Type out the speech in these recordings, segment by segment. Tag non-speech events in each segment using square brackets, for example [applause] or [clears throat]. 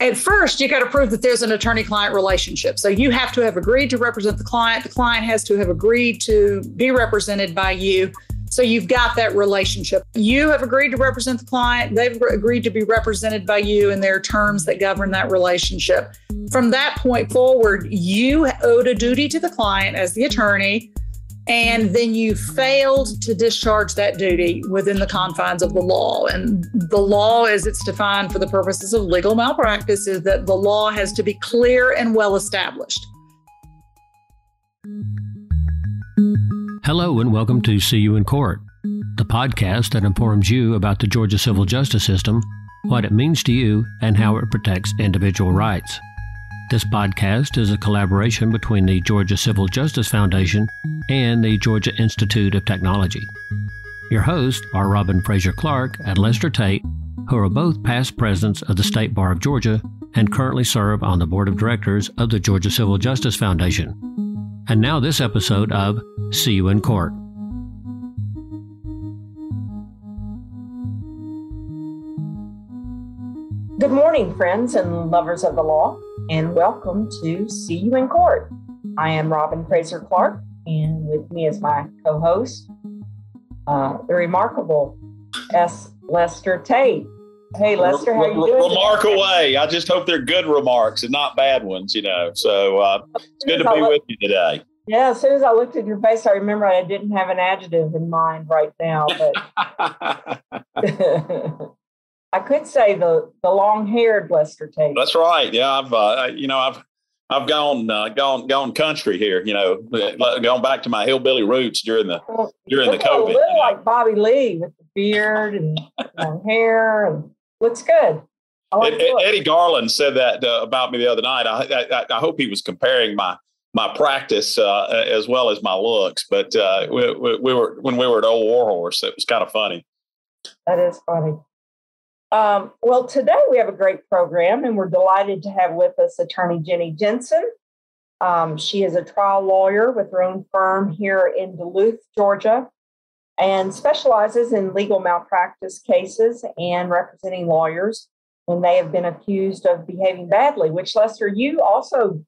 at first you got to prove that there's an attorney client relationship. So you have to have agreed to represent the client. The client has to have agreed to be represented by you. So you've got that relationship. You have agreed to represent the client. They've agreed to be represented by you and there are terms that govern that relationship. From that point forward you owed a duty to the client as the attorney and then you failed to discharge that duty within the confines of the law. And the law, as it's defined for the purposes of legal malpractice, is that the law has to be clear and well established. Hello, and welcome to See You in Court, the podcast that informs you about the Georgia civil justice system, what it means to you, and how it protects individual rights. This podcast is a collaboration between the Georgia Civil Justice Foundation and the Georgia Institute of Technology. Your hosts are Robin Frazer Clark and Lester Tate, who are both past presidents of the State Bar of Georgia and currently serve on the board of directors of the Georgia Civil Justice Foundation. And now, this episode of See You in Court. Good morning, friends and lovers of the law and welcome to See You in Court. I am Robin Frazer Clark, and with me is my co host, uh, the remarkable S. Lester Tate. Hey, Lester, how are you doing? Remark today? away. I just hope they're good remarks and not bad ones, you know. So uh, it's good to be with you today. Yeah, as soon as I looked at your face, I remember I didn't have an adjective in mind right now, but [laughs] [laughs] I could say the the long haired Lester Tate. That's right. Yeah, I've uh, you know I've I've gone uh, gone gone country here. You know, going back to my hillbilly roots during the well, during the COVID. A little you know. like Bobby Lee with the beard and long hair and looks good. Like Eddie Garland said that uh, about me the other night. I, I, I hope he was comparing my my practice uh, as well as my looks. But uh, we, we, we, were when we were at Old Warhorse, it was kind of funny. That is funny. Um, well, today we have a great program, and we're delighted to have with us attorney Jenny Jensen. Um, she is a trial lawyer with her own firm here in Duluth, Georgia, and specializes in legal malpractice cases and representing lawyers when they have been accused of behaving badly. Which, Lester, you also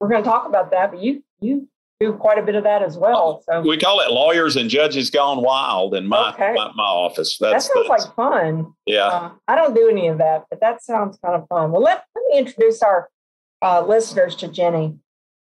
we're going to talk about that, but you you do quite a bit of that as well. So we call it lawyers and judges gone wild in my okay. my, my, office. That's, that sounds that's, like fun. Yeah, uh, I don't do any of that, but that sounds kind of fun. Well, let let me introduce our uh, listeners to Jenny.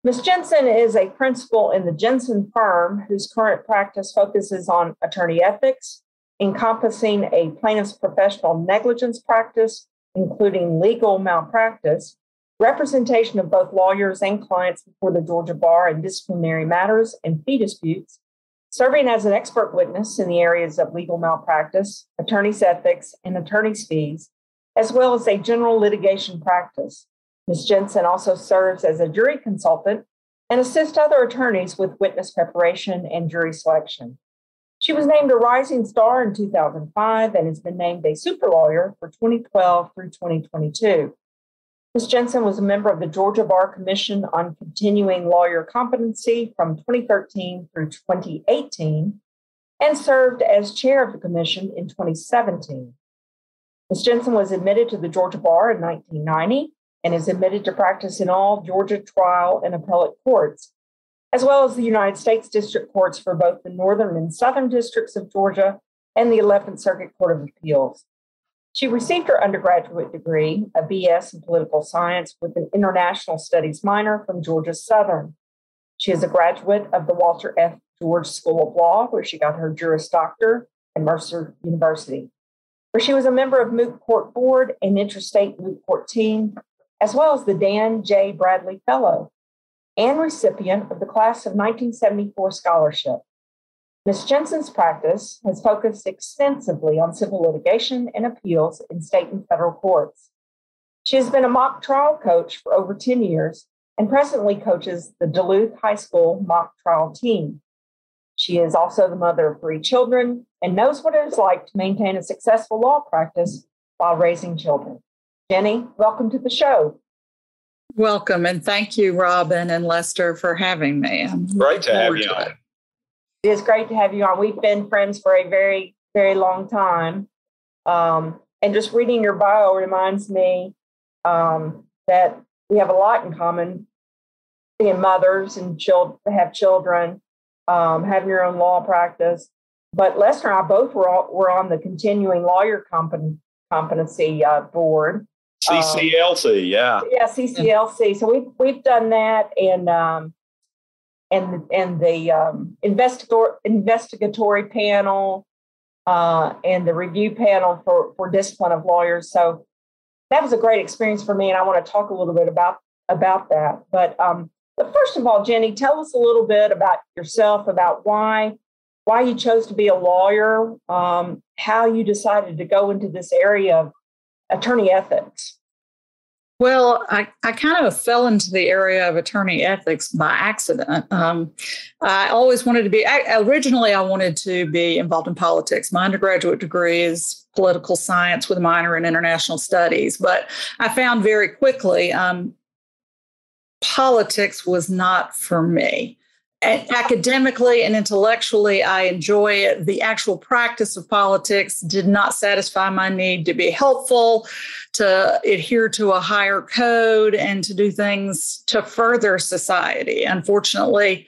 Ms. Jensen is a principal in the Jensen firm whose current practice focuses on attorney ethics, encompassing a plaintiff's professional negligence practice, including legal malpractice, representation of both lawyers and clients before the Georgia Bar in disciplinary matters and fee disputes, serving as an expert witness in the areas of legal malpractice, attorney's ethics, and attorney's fees, as well as a general litigation practice. Ms. Jensen also serves as a jury consultant and assists other attorneys with witness preparation and jury selection. She was named a Rising Star in 2005 and has been named a super lawyer for 2012 through 2022. Ms. Jensen was a member of the Georgia Bar Commission on Continuing Lawyer Competency from 2013 through 2018 and served as chair of the commission in 2017. Ms. Jensen was admitted to the Georgia Bar in 1990 and is admitted to practice in all Georgia trial and appellate courts, as well as the United States District Courts for both the Northern and Southern Districts of Georgia and the 11th Circuit Court of Appeals. She received her undergraduate degree, a BS in political science with an international studies minor from Georgia Southern. She is a graduate of the Walter F. George School of Law, where she got her Juris Doctor at Mercer University, where she was a member of Moot Court Board and Interstate Moot Court Team, as well as the Dan J. Bradley Fellow, and recipient of the Class of 1974 Scholarship. Ms. Jensen's practice has focused extensively on civil litigation and appeals in state and federal courts. She has been a mock trial coach for over 10 years and presently coaches the Duluth High School mock trial team. She is also the mother of three children and knows what it is like to maintain a successful law practice while raising children. Jenny, welcome to the show. Welcome, and thank you, Robin and Lester, for having me. I'm Great to have you on. It is great to have you on. We've been friends for a very, very long time. Um, and just reading your bio reminds me um, that we have a lot in common being mothers and children, have children, um, having your own law practice. But Lester and I both were, all, were on the continuing lawyer competency uh, board. CCLC, um, yeah. Yeah, CCLC. So we've, we've done that. And um, and and the um, investigator, investigatory panel uh, and the review panel for for discipline of lawyers. So that was a great experience for me, and I want to talk a little bit about about that. But um, but first of all, Jenny, tell us a little bit about yourself, about why why you chose to be a lawyer, um, how you decided to go into this area of attorney ethics. Well, I, I kind of fell into the area of attorney ethics by accident. Um, I always wanted to be, I, originally, I wanted to be involved in politics. My undergraduate degree is political science with a minor in international studies, but I found very quickly um, politics was not for me academically and intellectually, I enjoy it. The actual practice of politics did not satisfy my need to be helpful, to adhere to a higher code, and to do things to further society. Unfortunately,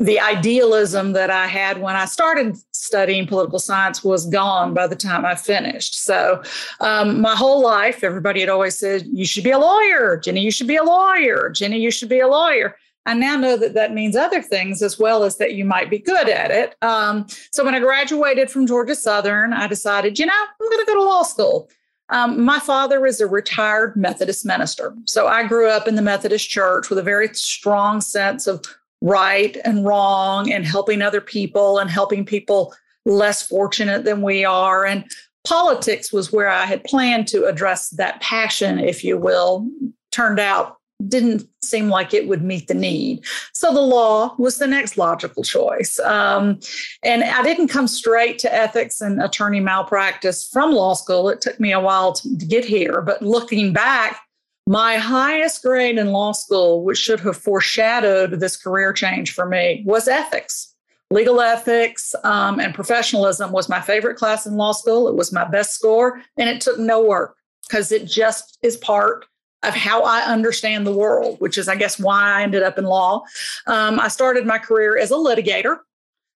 the idealism that I had when I started studying political science was gone by the time I finished. So, um, my whole life, everybody had always said, You should be a lawyer. Jenny, you should be a lawyer. Jenny, you should be a lawyer. I now know that that means other things as well as that you might be good at it. Um, so when I graduated from Georgia Southern, I decided, you know, I'm going to go to law school. Um, my father is a retired Methodist minister. So I grew up in the Methodist church with a very strong sense of right and wrong and helping other people and helping people less fortunate than we are. And politics was where I had planned to address that passion, if you will. Turned out didn't seem like it would meet the need. So the law was the next logical choice. Um, and I didn't come straight to ethics and attorney malpractice from law school. It took me a while to, to get here. But looking back, my highest grade in law school, which should have foreshadowed this career change for me, was ethics. Legal ethics um, and professionalism was my favorite class in law school. It was my best score, and it took no work because it just is part of how I understand the world, which is, I guess, why I ended up in law. Um, I started my career as a litigator.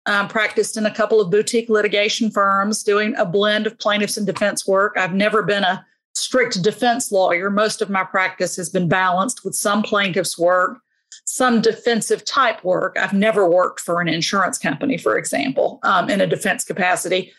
Um, practiced in a couple of boutique litigation firms doing a blend of plaintiffs and defense work. I've never been a strict defense lawyer. Most of my practice has been balanced with some plaintiffs' work, some defensive type work. I've never worked for an insurance company, for example, um, in a defense capacity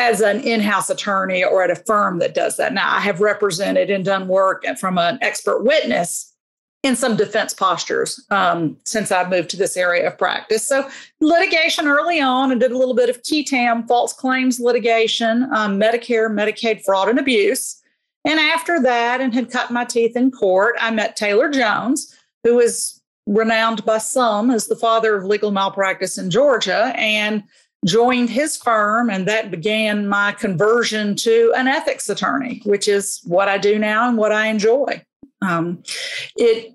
as an in-house attorney or at a firm that does that. Now, I have represented and done work from an expert witness in some defense postures um, since I moved to this area of practice. So, litigation early on, I did a little bit of qui tam, false claims litigation, um, Medicare, Medicaid fraud and abuse. And after that, and had cut my teeth in court, I met Taylor Jones, who is renowned by some as the father of legal malpractice in Georgia. And joined his firm, and that began my conversion to an ethics attorney, which is what I do now and what I enjoy. Um, it,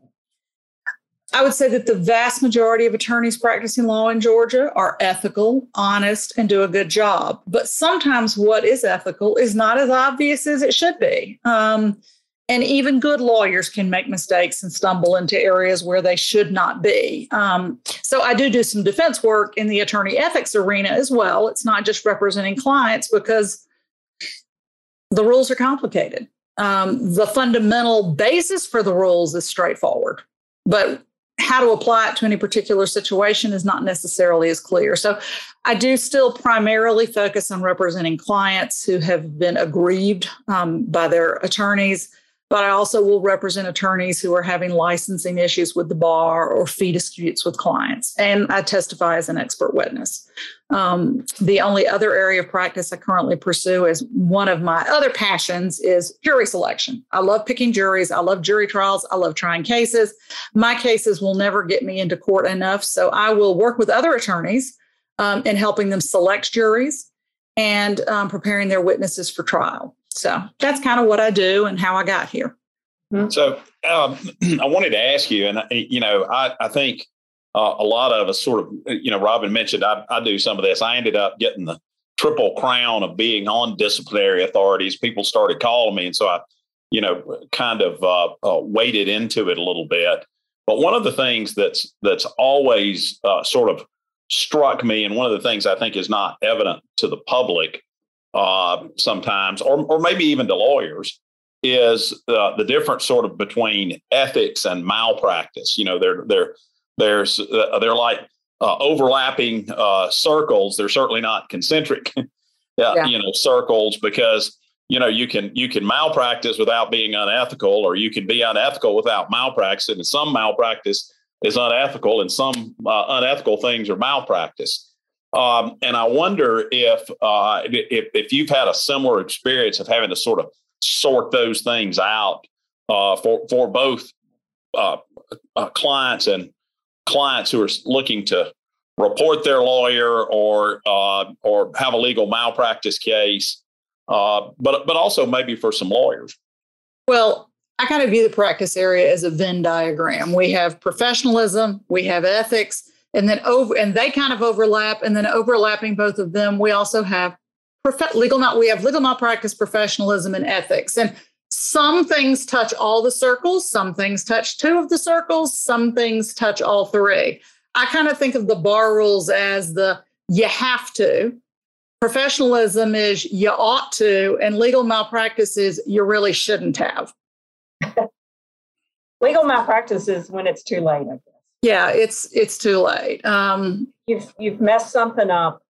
I would say that the vast majority of attorneys practicing law in Georgia are ethical, honest, and do a good job. But sometimes what is ethical is not as obvious as it should be. Um, and even good lawyers can make mistakes and stumble into areas where they should not be. Um, so I do do some defense work in the attorney ethics arena as well. It's not just representing clients because the rules are complicated. Um, the fundamental basis for the rules is straightforward, but how to apply it to any particular situation is not necessarily as clear. So I do still primarily focus on representing clients who have been aggrieved um, by their attorneys but I also will represent attorneys who are having licensing issues with the bar or fee disputes with clients. And I testify as an expert witness. Um, the only other area of practice I currently pursue is one of my other passions is jury selection. I love picking juries. I love jury trials. I love trying cases. My cases will never get me into court enough. So I will work with other attorneys um, in helping them select juries and um, preparing their witnesses for trial. So that's kind of what I do and how I got here. Mm-hmm. So um, [clears throat] I wanted to ask you, and you know, I, I think uh, a lot of us sort of, you know, Robin mentioned I, I do some of this. I ended up getting the triple crown of being on disciplinary authorities. People started calling me, and so I you know, kind of uh, uh, waded into it a little bit. But one of the things that's that's always uh, sort of struck me, and one of the things I think is not evident to the public uh, sometimes, or or maybe even to lawyers, is uh, the difference sort of between ethics and malpractice. You know, they're they're there's uh, they're like uh, overlapping uh, circles. They're certainly not concentric, [laughs] yeah. you know, circles because you know you can you can malpractice without being unethical, or you can be unethical without malpractice. And some malpractice is unethical, and some uh, unethical things are malpractice. Um, and I wonder if, uh, if if you've had a similar experience of having to sort of sort those things out uh, for for both uh, uh, clients and clients who are looking to report their lawyer or uh, or have a legal malpractice case, uh, but but also maybe for some lawyers. Well, I kind of view the practice area as a Venn diagram. We have professionalism, we have ethics, and then over and they kind of overlap. And then overlapping both of them, we also have prof- legal not we have legal malpractice, professionalism, and ethics. And some things touch all the circles, some things touch two of the circles, some things touch all three. I kind of think of the bar rules as the you have to. Professionalism is you ought to, and legal malpractice is you really shouldn't have. [laughs] legal malpractice is when it's too late. Yeah, it's it's too late. Um, you've you've messed something up.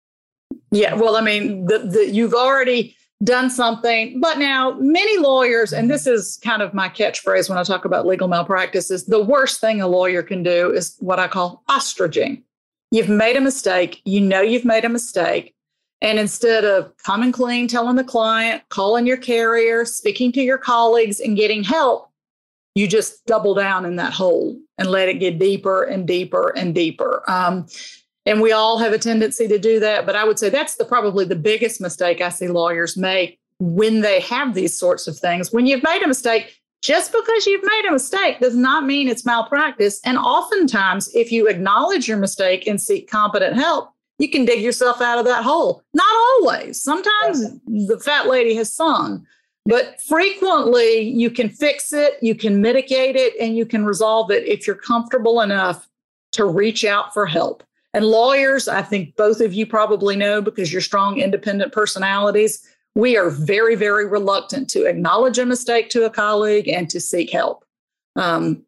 Yeah, well, I mean, the, the you've already done something. But now, many lawyers, and this is kind of my catchphrase when I talk about legal malpractice, is the worst thing a lawyer can do is what I call ostriching. You've made a mistake. You know you've made a mistake. And instead of coming clean, telling the client, calling your carrier, speaking to your colleagues, and getting help, you just double down in that hole and let it get deeper and deeper and deeper. Um, and we all have a tendency to do that. But I would say that's the probably the biggest mistake I see lawyers make when they have these sorts of things. When you've made a mistake, just because you've made a mistake does not mean it's malpractice. And oftentimes, if you acknowledge your mistake and seek competent help, you can dig yourself out of that hole. Not always. Sometimes the fat lady has sung, but frequently you can fix it, you can mitigate it, and you can resolve it if you're comfortable enough to reach out for help. And lawyers, I think both of you probably know because you're strong, independent personalities, we are very, very reluctant to acknowledge a mistake to a colleague and to seek help. Um,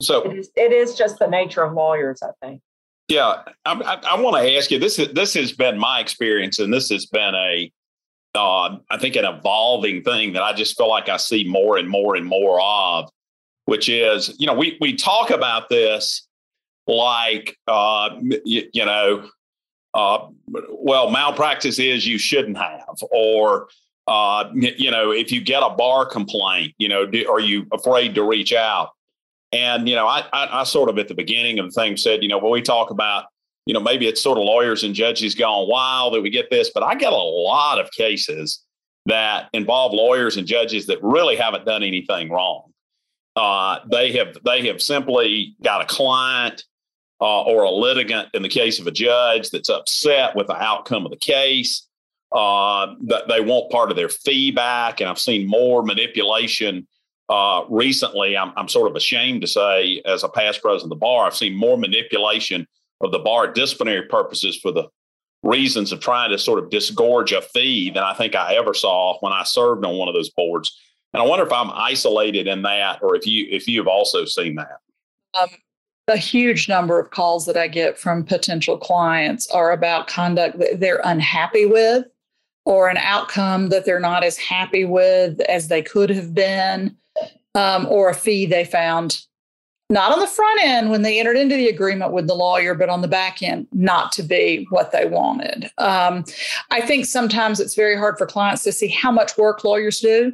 so it is, it is just the nature of lawyers, I think. Yeah, I, I, I want to ask you this. This has been my experience, and this has been a, uh, I think, an evolving thing that I just feel like I see more and more and more of, which is, you know, we we talk about this like uh, you, you know, uh, well, malpractice is you shouldn't have, or uh, you know, if you get a bar complaint, you know, do, are you afraid to reach out? And you know, I, I, I sort of at the beginning of the thing said, you know, when we talk about, you know, maybe it's sort of lawyers and judges going wild that we get this, but I get a lot of cases that involve lawyers and judges that really haven't done anything wrong. Uh, they have they have simply got a client uh, or a litigant in the case of a judge that's upset with the outcome of the case. Uh, that they want part of their fee back. And I've seen more manipulation uh, recently. I'm, I'm sort of ashamed to say, as a past president of the bar, I've seen more manipulation of the bar disciplinary purposes for the reasons of trying to sort of disgorge a fee than I think I ever saw when I served on one of those boards. And I wonder if I'm isolated in that, or if you if you've also seen that. Um, a huge number of calls that I get from potential clients are about conduct that they're unhappy with or an outcome that they're not as happy with as they could have been, um, or a fee they found not on the front end when they entered into the agreement with the lawyer, but on the back end, not to be what they wanted. Um, I think sometimes it's very hard for clients to see how much work lawyers do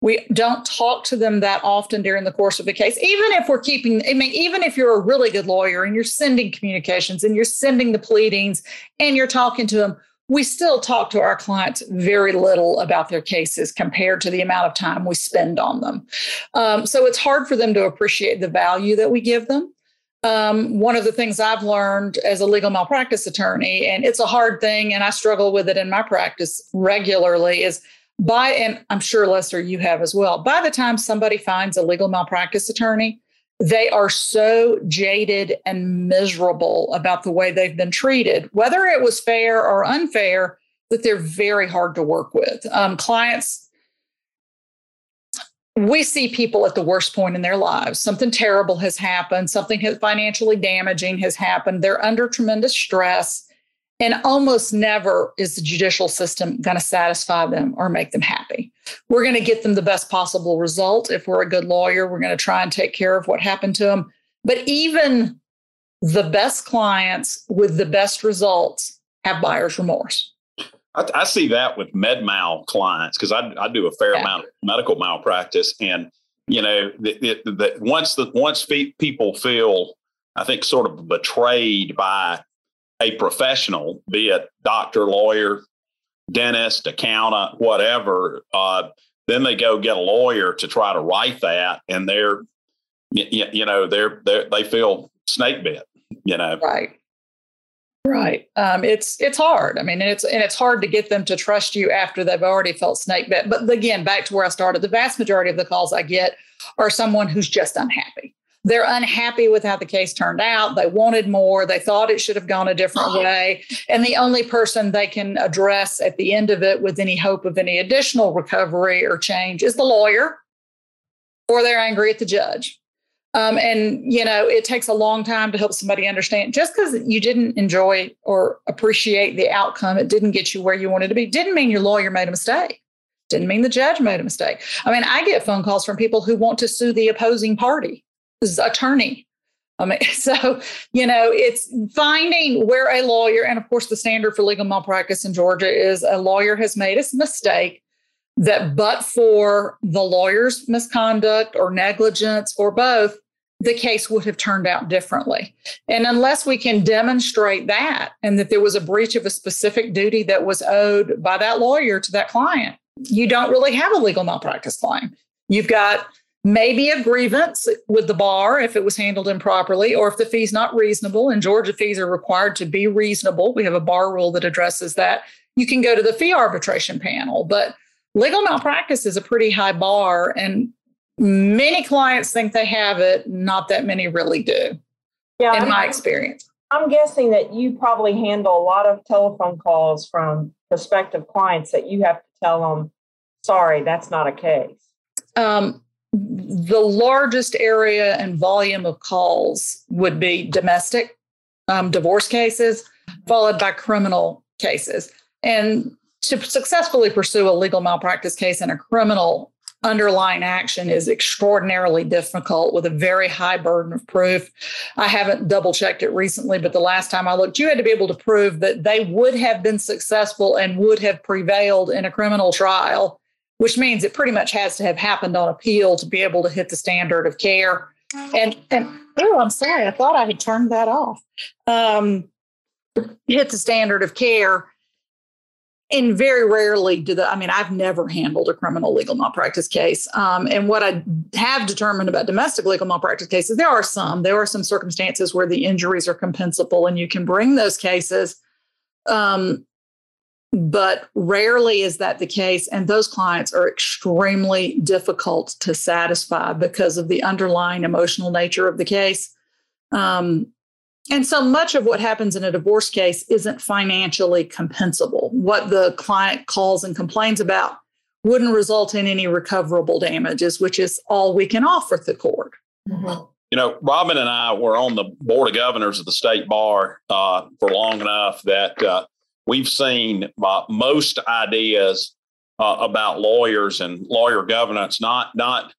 we don't talk to them that often during the course of a case even if we're keeping i mean even if you're a really good lawyer and you're sending communications and you're sending the pleadings and you're talking to them we still talk to our clients very little about their cases compared to the amount of time we spend on them um, so it's hard for them to appreciate the value that we give them um, one of the things I've learned as a legal malpractice attorney, and it's a hard thing, and I struggle with it in my practice regularly, is by and I'm sure Lester, you have as well. By the time somebody finds a legal malpractice attorney, they are so jaded and miserable about the way they've been treated, whether it was fair or unfair, that they're very hard to work with. Um, clients, we see people at the worst point in their lives. Something terrible has happened, something financially damaging has happened. They're under tremendous stress. And almost never is the judicial system going to satisfy them or make them happy. We're going to get them the best possible result. If we're a good lawyer, we're going to try and take care of what happened to them. But even the best clients with the best results have buyer's remorse. I, I see that with med mal clients because I, I do a fair yeah. amount of medical malpractice, and you know, the, the, the, once the once people feel, I think, sort of betrayed by a professional, be it doctor, lawyer, dentist, accountant, whatever, uh, then they go get a lawyer to try to write that, and they're, you, you know, they're, they're they feel snake bit, you know. Right. Right. Um, it's it's hard. I mean, and it's and it's hard to get them to trust you after they've already felt snake bit. But again, back to where I started, the vast majority of the calls I get are someone who's just unhappy they're unhappy with how the case turned out. They wanted more. They thought it should have gone a different [gasps] way. And the only person they can address at the end of it with any hope of any additional recovery or change is the lawyer, or they're angry at the judge. Um, and, you know, it takes a long time to help somebody understand just because you didn't enjoy or appreciate the outcome, it didn't get you where you wanted to be, didn't mean your lawyer made a mistake. Didn't mean the judge made a mistake. I mean, I get phone calls from people who want to sue the opposing party attorney. I mean, [laughs] so, you know, it's finding where a lawyer, and of course, the standard for legal malpractice in Georgia is a lawyer has made a mistake that, but for the lawyer's misconduct or negligence or both, the case would have turned out differently. And unless we can demonstrate that and that there was a breach of a specific duty that was owed by that lawyer to that client, you don't really have a legal malpractice claim. You've got maybe a grievance with the bar if it was handled improperly or if the fee's not reasonable and georgia fees are required to be reasonable. We have a bar rule that addresses that. You can go to the fee arbitration panel but legal malpractice is a pretty high bar and many clients think they have it. Not that many really do yeah in I'm, my experience. I'm guessing that you probably handle a lot of telephone calls from prospective clients that you have to tell them sorry that's not a case. Um, the largest area and volume of calls would be domestic um, divorce cases, followed by criminal cases. And to successfully pursue a legal malpractice case in a criminal underlying action is extraordinarily difficult with a very high burden of proof. I haven't double checked it recently, but the last time I looked, you had to be able to prove that they would have been successful and would have prevailed in a criminal trial which means it pretty much has to have happened on appeal to be able to hit the standard of care. And and oh, I'm sorry, I thought I had turned that off. Um, hit the standard of care. And very rarely do the, I mean, I've never handled a criminal legal malpractice case. Um, and what I have determined about domestic legal malpractice cases, there are some, there are some circumstances where the injuries are compensable and you can bring those cases. Um, but rarely is that the case. And those clients are extremely difficult to satisfy because of the underlying emotional nature of the case. Um, and so much of what happens in a divorce case isn't financially compensable. What the client calls and complains about wouldn't result in any recoverable damages, which is all we can offer the court. Mm-hmm. You know, Robin and I were on the board of governors of the state bar uh, for long enough that uh, we've seen uh, most ideas uh, about lawyers and lawyer governance not not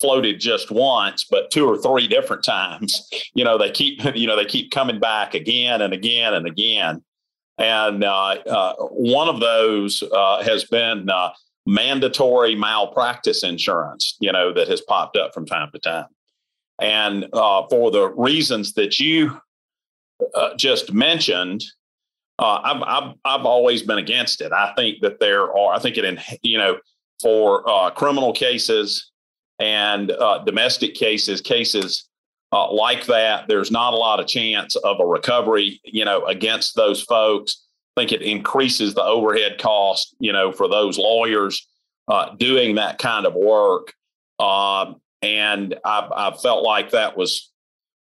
floated just once but two or three different times. You know they keep [laughs] you know they keep coming back again and again and again. And uh, uh one of those uh, has been uh, mandatory malpractice insurance you know that has popped up from time to time. And for the reasons that you just mentioned uh, I've, I've, I've always been against it. I think that there are, I think it, in, you know, for uh, criminal cases and uh, domestic cases, cases uh, like that, there's not a lot of chance of a recovery, you know, against those folks. I think it increases the overhead cost, you know, for those lawyers. uh, doing that kind of work. Um, and I, I, felt like that was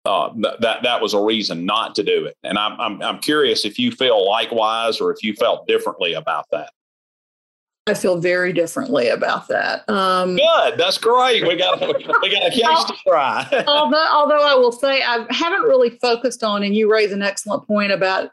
uh, th- that that was a reason not to do it. And I'm, I'm I'm curious if you feel likewise or if you felt differently about that. I feel very differently about that. Um, Good, that's great. We got we got a [laughs] case to try. although, although I will say I haven't really focused on, and you raise an excellent point about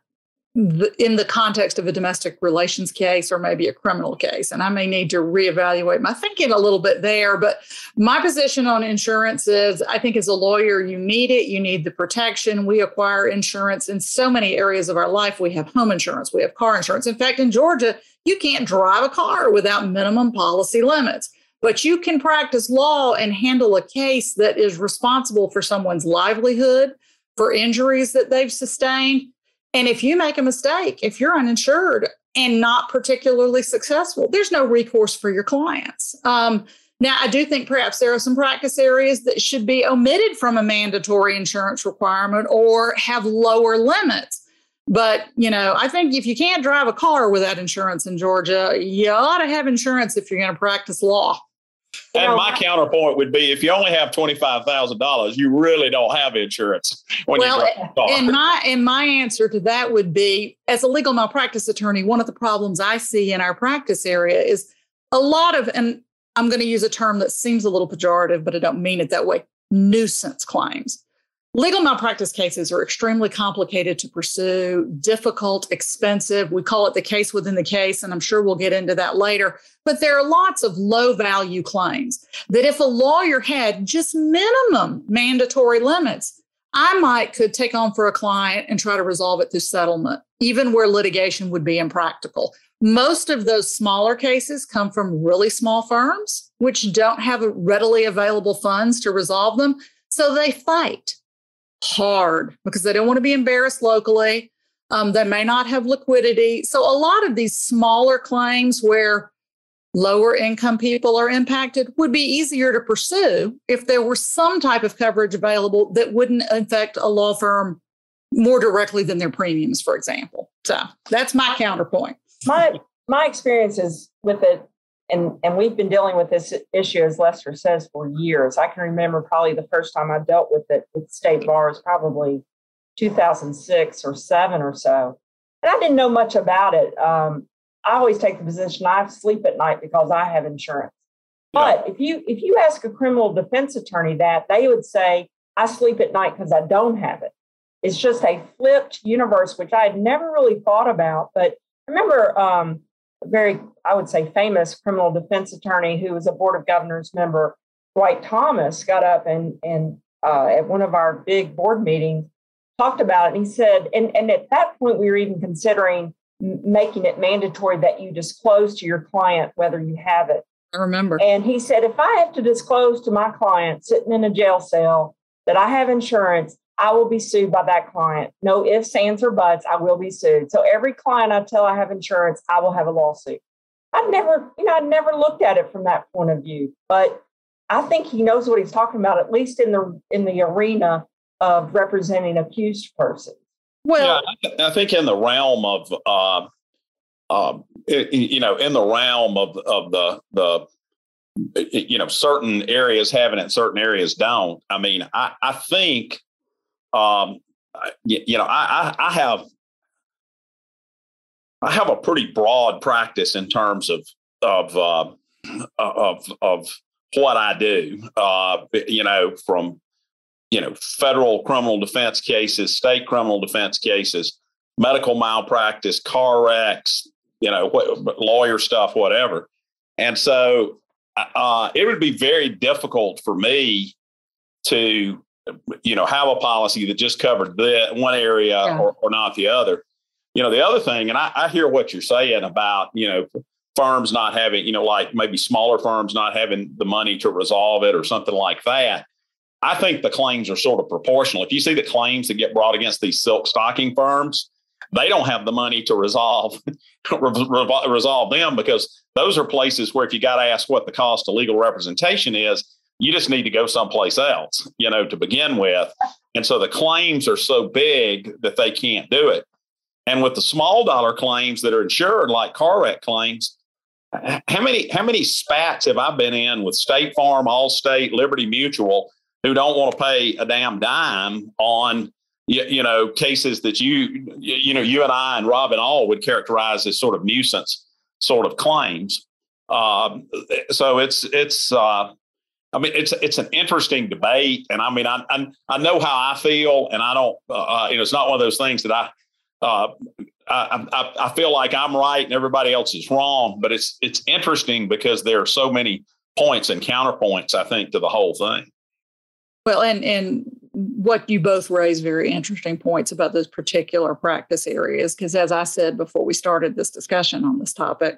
in the context of a domestic relations case or maybe a criminal case. And I may need to reevaluate my thinking a little bit there. But my position on insurance is I think as a lawyer, you need it. You need the protection. We acquire insurance in so many areas of our life. We have home insurance, we have car insurance. In fact, in Georgia, you can't drive a car without minimum policy limits. But you can practice law and handle a case that is responsible for someone's livelihood, for injuries that they've sustained and if you make a mistake, if you're uninsured and not particularly successful, there's no recourse for your clients. Um, now, I do think perhaps there are some practice areas that should be omitted from a mandatory insurance requirement or have lower limits. But, you know, I think if you can't drive a car without insurance in Georgia, you ought to have insurance if you're going to practice law. And know, my counterpoint would be if you only have twenty five thousand dollars, you really don't have insurance. well, and my and my answer to that would be, as a legal malpractice attorney, one of the problems I see in our practice area is a lot of, and I'm going to use a term that seems a little pejorative, but I don't mean it that way, nuisance claims. Legal malpractice cases are extremely complicated to pursue, difficult, expensive. We call it the case within the case, and I'm sure we'll get into that later. But there are lots of low value claims that if a lawyer had just minimum mandatory limits, I might could take on for a client and try to resolve it through settlement, even where litigation would be impractical. Most of those smaller cases come from really small firms, which don't have readily available funds to resolve them. So they fight hard because they don't want to be embarrassed locally. Um, they may not have liquidity. So, a lot of these smaller claims where lower income people are impacted would be easier to pursue if there were some type of coverage available that wouldn't affect a law firm more directly than their premiums, for example. So, that's my counterpoint. My my experience is with it and and we've been dealing with this issue as lester says for years. I can remember probably the first time i dealt with it with state bars probably 2006 or 7 or so. And i didn't know much about it. Um, i always take the position i sleep at night because i have insurance. Yeah. but if you if you ask a criminal defense attorney that they would say i sleep at night because i don't have it. It's just a flipped universe which i had never really thought about. But remember um, very, I would say, famous criminal defense attorney who was a Board of Governors member, Dwight Thomas, got up and, and uh, at one of our big board meetings talked about it. And he said, and, and at that point, we were even considering making it mandatory that you disclose to your client whether you have it. I remember. And he said, if I have to disclose to my client sitting in a jail cell that I have insurance, I will be sued by that client. No ifs, ands, or buts. I will be sued. So every client I tell I have insurance, I will have a lawsuit. I've never, you know, I never looked at it from that point of view, but I think he knows what he's talking about, at least in the in the arena of representing accused persons. Well, yeah, I think in the realm of, uh, uh, you know, in the realm of of the the you know certain areas having it, certain areas don't. I mean, I I think um, you, you know, I, I, I have I have a pretty broad practice in terms of of uh, of of what I do. Uh, you know, from you know federal criminal defense cases, state criminal defense cases, medical malpractice, car wrecks, you know, what, lawyer stuff, whatever. And so, uh, it would be very difficult for me to you know, have a policy that just covered that one area yeah. or, or, not the other. You know, the other thing, and I, I hear what you're saying about, you know, firms not having, you know, like maybe smaller firms not having the money to resolve it or something like that. I think the claims are sort of proportional. If you see the claims that get brought against these silk stocking firms, they don't have the money to resolve [laughs] resolve them because those are places where if you got to ask what the cost of legal representation is, you just need to go someplace else, you know, to begin with. And so the claims are so big that they can't do it. And with the small dollar claims that are insured, like car wreck claims, how many how many spats have I been in with State Farm, Allstate, Liberty Mutual, who don't want to pay a damn dime on you, you know cases that you you know you and I and Robin all would characterize as sort of nuisance sort of claims. Um, so it's it's uh, I mean it's it's an interesting debate, and I mean I I, I know how I feel, and I don't uh, uh you know it's not one of those things that I uh, I, I, I, feel like I'm right and everybody else is wrong. But it's it's interesting because there are so many points and counterpoints. I think to the whole thing. Well, and and what you both raise very interesting points about those particular practice areas because as I said before we started this discussion on this topic,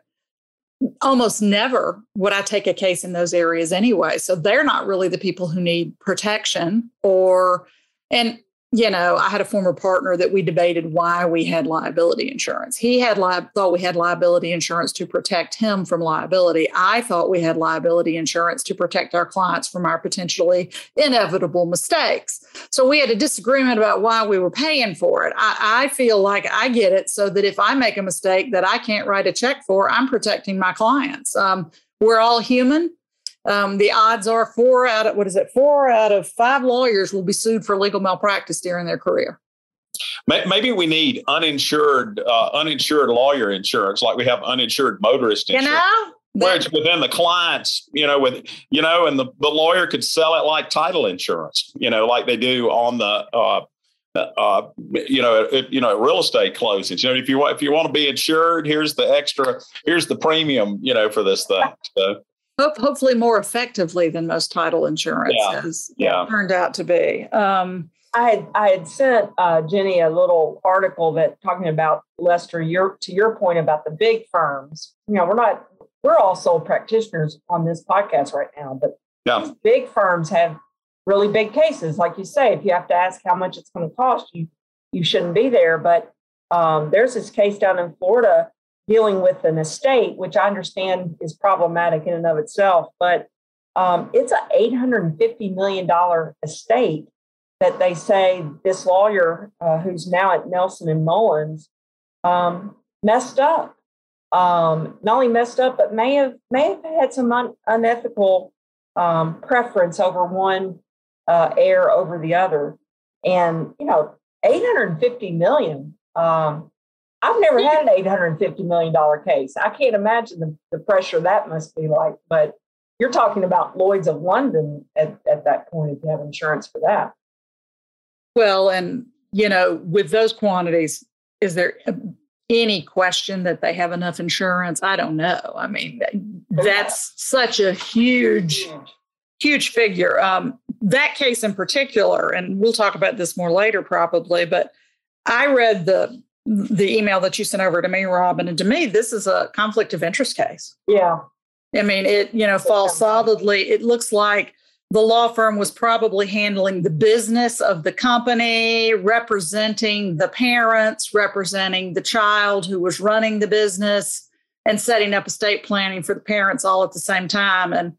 almost never would I take a case in those areas anyway. So they're not really the people who need protection or and you know, I had a former partner that we debated why we had liability insurance. He had li- thought we had liability insurance to protect him from liability. I thought we had liability insurance to protect our clients from our potentially inevitable mistakes. So we had a disagreement about why we were paying for it. I, I feel like I get it so that if I make a mistake that I can't write a check for, I'm protecting my clients. Um, we're all human. Um, the odds are four out of what is it? Four out of five lawyers will be sued for legal malpractice during their career. Maybe we need uninsured uh, uninsured lawyer insurance, like we have uninsured motorist insurance. You know, where it's within the clients, you know, with you know, and the, the lawyer could sell it like title insurance, you know, like they do on the uh, uh, you know, it, you know, real estate closings. You know, if you want if you want to be insured, here's the extra, here's the premium, you know, for this thing. So Hope, hopefully more effectively than most title insurance Yeah, has yeah. turned out to be. Um, I had I had sent uh, Jenny a little article that talking about Lester. Your to your point about the big firms. You know, we're not we're all sole practitioners on this podcast right now, but Yeah. big firms have really big cases. Like you say, if you have to ask how much it's going to cost you, you shouldn't be there. But um, there's this case down in Florida dealing with an estate, which I understand is problematic in and of itself, but um, it's an $850 million estate that they say this lawyer, uh, who's now at Nelson and Mullins, um, messed up. Um, not only messed up, but may have may have had some un- unethical um, preference over one uh, heir over the other. And you know, 850 million. Um, I've never had an $850 million case. I can't imagine the, the pressure that must be like. But you're talking about Lloyd's of London at, at that point if you have insurance for that. well, and you know, with those quantities, is there any question that they have enough insurance? I don't know. I mean, that's such a huge, huge figure. Um, that case in particular, and we'll talk about this more later probably, but I read the the email that you sent over to me, Robin, and to me, this is a conflict of interest case. Yeah. I mean, it, you know, falls solidly. It looks like the law firm was probably handling the business of the company, representing the parents, representing the child who was running the business, and setting up estate planning for the parents all at the same time. And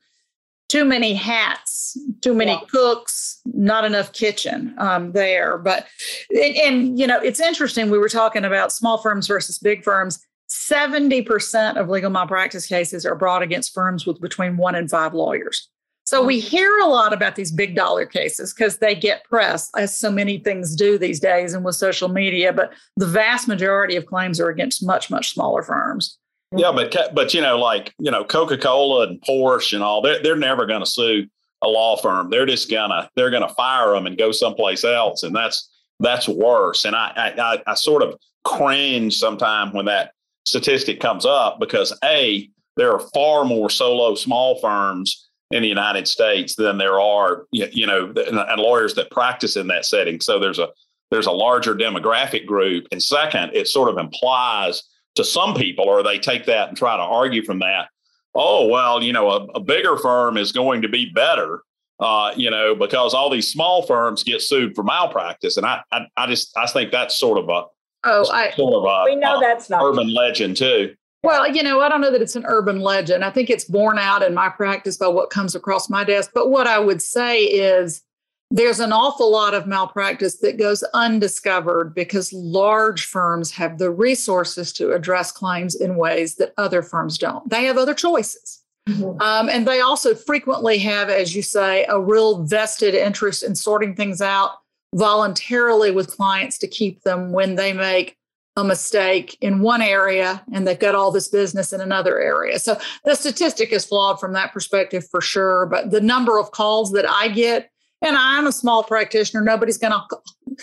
too many hats, too many Yeah. cooks, not enough kitchen um, there. But, and, and, you know, it's interesting. We were talking about small firms versus big firms. 70% of legal malpractice cases are brought against firms with between one and five lawyers. So we hear a lot about these big dollar cases because they get press, as so many things do these days and with social media. But the vast majority of claims are against much, much smaller firms. Yeah, but but you know, like you know, Coca Cola and Porsche and all, they're they're never going to sue a law firm. They're just gonna they're gonna fire them and go someplace else, and that's that's worse. And I I, I, sort of cringe sometimes when that statistic comes up because a there are far more solo small firms in the United States than there are you know and lawyers that practice in that setting. So there's a there's a larger demographic group, and second, it sort of implies to some people, or they take that and try to argue from that. Oh well, you know, a, a bigger firm is going to be better, uh, you know, because all these small firms get sued for malpractice, and I, I, I just, I think that's sort of a, Oh, I, sort of a, We know a that's not urban legend too. Well, you know, I don't know that it's an urban legend. I think it's borne out in my practice by what comes across my desk. But what I would say is there's an awful lot of malpractice that goes undiscovered because large firms have the resources to address claims in ways that other firms don't. They have other choices. Mm-hmm. Um, and they also frequently have, as you say, a real vested interest in sorting things out voluntarily with clients to keep them when they make a mistake in one area and they've got all this business in another area. So the statistic is flawed from that perspective for sure. But the number of calls that I get, and I'm a small practitioner, nobody's going to,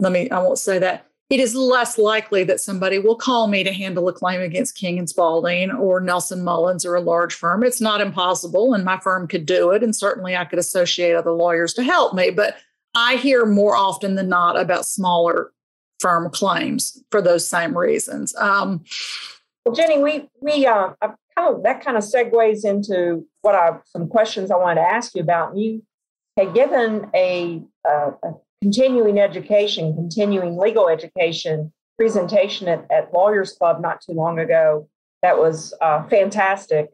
let me, I won't say that. It is less likely that somebody will call me to handle a claim against King and Spalding or Nelson Mullins or a large firm. It's not impossible, and my firm could do it. And certainly I could associate other lawyers to help me. But I hear more often than not about smaller firm claims for those same reasons. Um, well, Jenny, we we uh, kind of that kind of segues into what I some questions I wanted to ask you about. You had given a, uh, a continuing education, continuing legal education presentation at, at Lawyers Club not too long ago. That was uh, fantastic.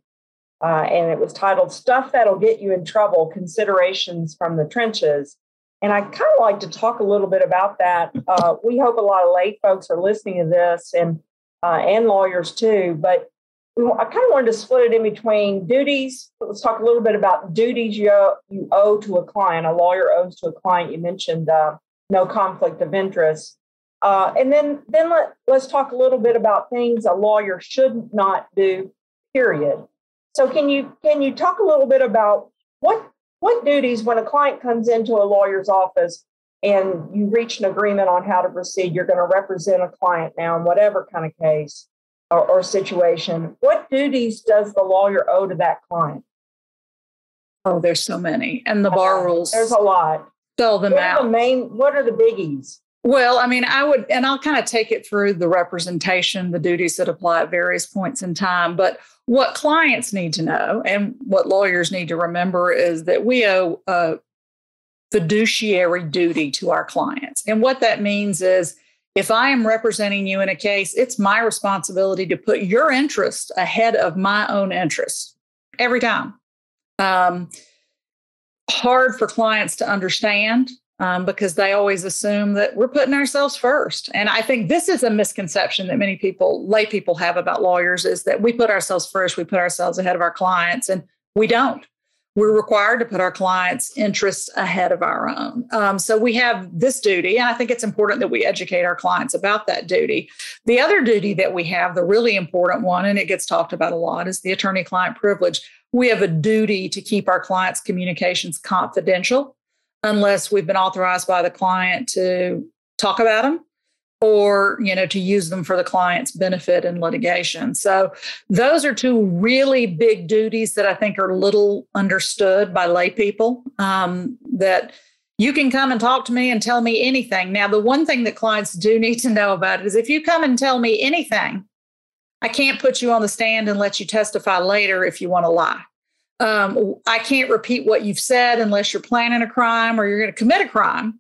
Uh, and it was titled Stuff That'll Get You in Trouble Considerations from the Trenches. And I kind of like to talk a little bit about that. Uh, we hope a lot of lay folks are listening to this and uh, and lawyers too. But I kind of wanted to split it in between duties. Let's talk a little bit about duties you, you owe to a client. A lawyer owes to a client. You mentioned uh, no conflict of interest. Uh, and then then let, let's talk a little bit about things a lawyer should not do. Period. So can you can you talk a little bit about what what duties, when a client comes into a lawyer's office and you reach an agreement on how to proceed, you're going to represent a client now in whatever kind of case or, or situation, what duties does the lawyer owe to that client? Oh, there's so many. And the bar uh-huh. rules. There's a lot. Spell them what out. the main, what are the biggies? Well, I mean, I would, and I'll kind of take it through the representation, the duties that apply at various points in time. But what clients need to know and what lawyers need to remember is that we owe a fiduciary duty to our clients. And what that means is if I am representing you in a case, it's my responsibility to put your interest ahead of my own interests every time. Um, hard for clients to understand um, because they always assume that we're putting ourselves first. And I think this is a misconception that many people, lay people, have about lawyers is that we put ourselves first, we put ourselves ahead of our clients, and we don't. We're required to put our clients' interests ahead of our own. Um, so we have this duty, and I think it's important that we educate our clients about that duty. The other duty that we have, the really important one, and it gets talked about a lot, is the attorney client privilege. We have a duty to keep our clients' communications confidential unless we've been authorized by the client to talk about them or you know to use them for the client's benefit in litigation. So those are two really big duties that i think are little understood by lay people um, that you can come and talk to me and tell me anything. Now the one thing that clients do need to know about is if you come and tell me anything i can't put you on the stand and let you testify later if you want to lie. Um, I can't repeat what you've said unless you're planning a crime or you're going to commit a crime.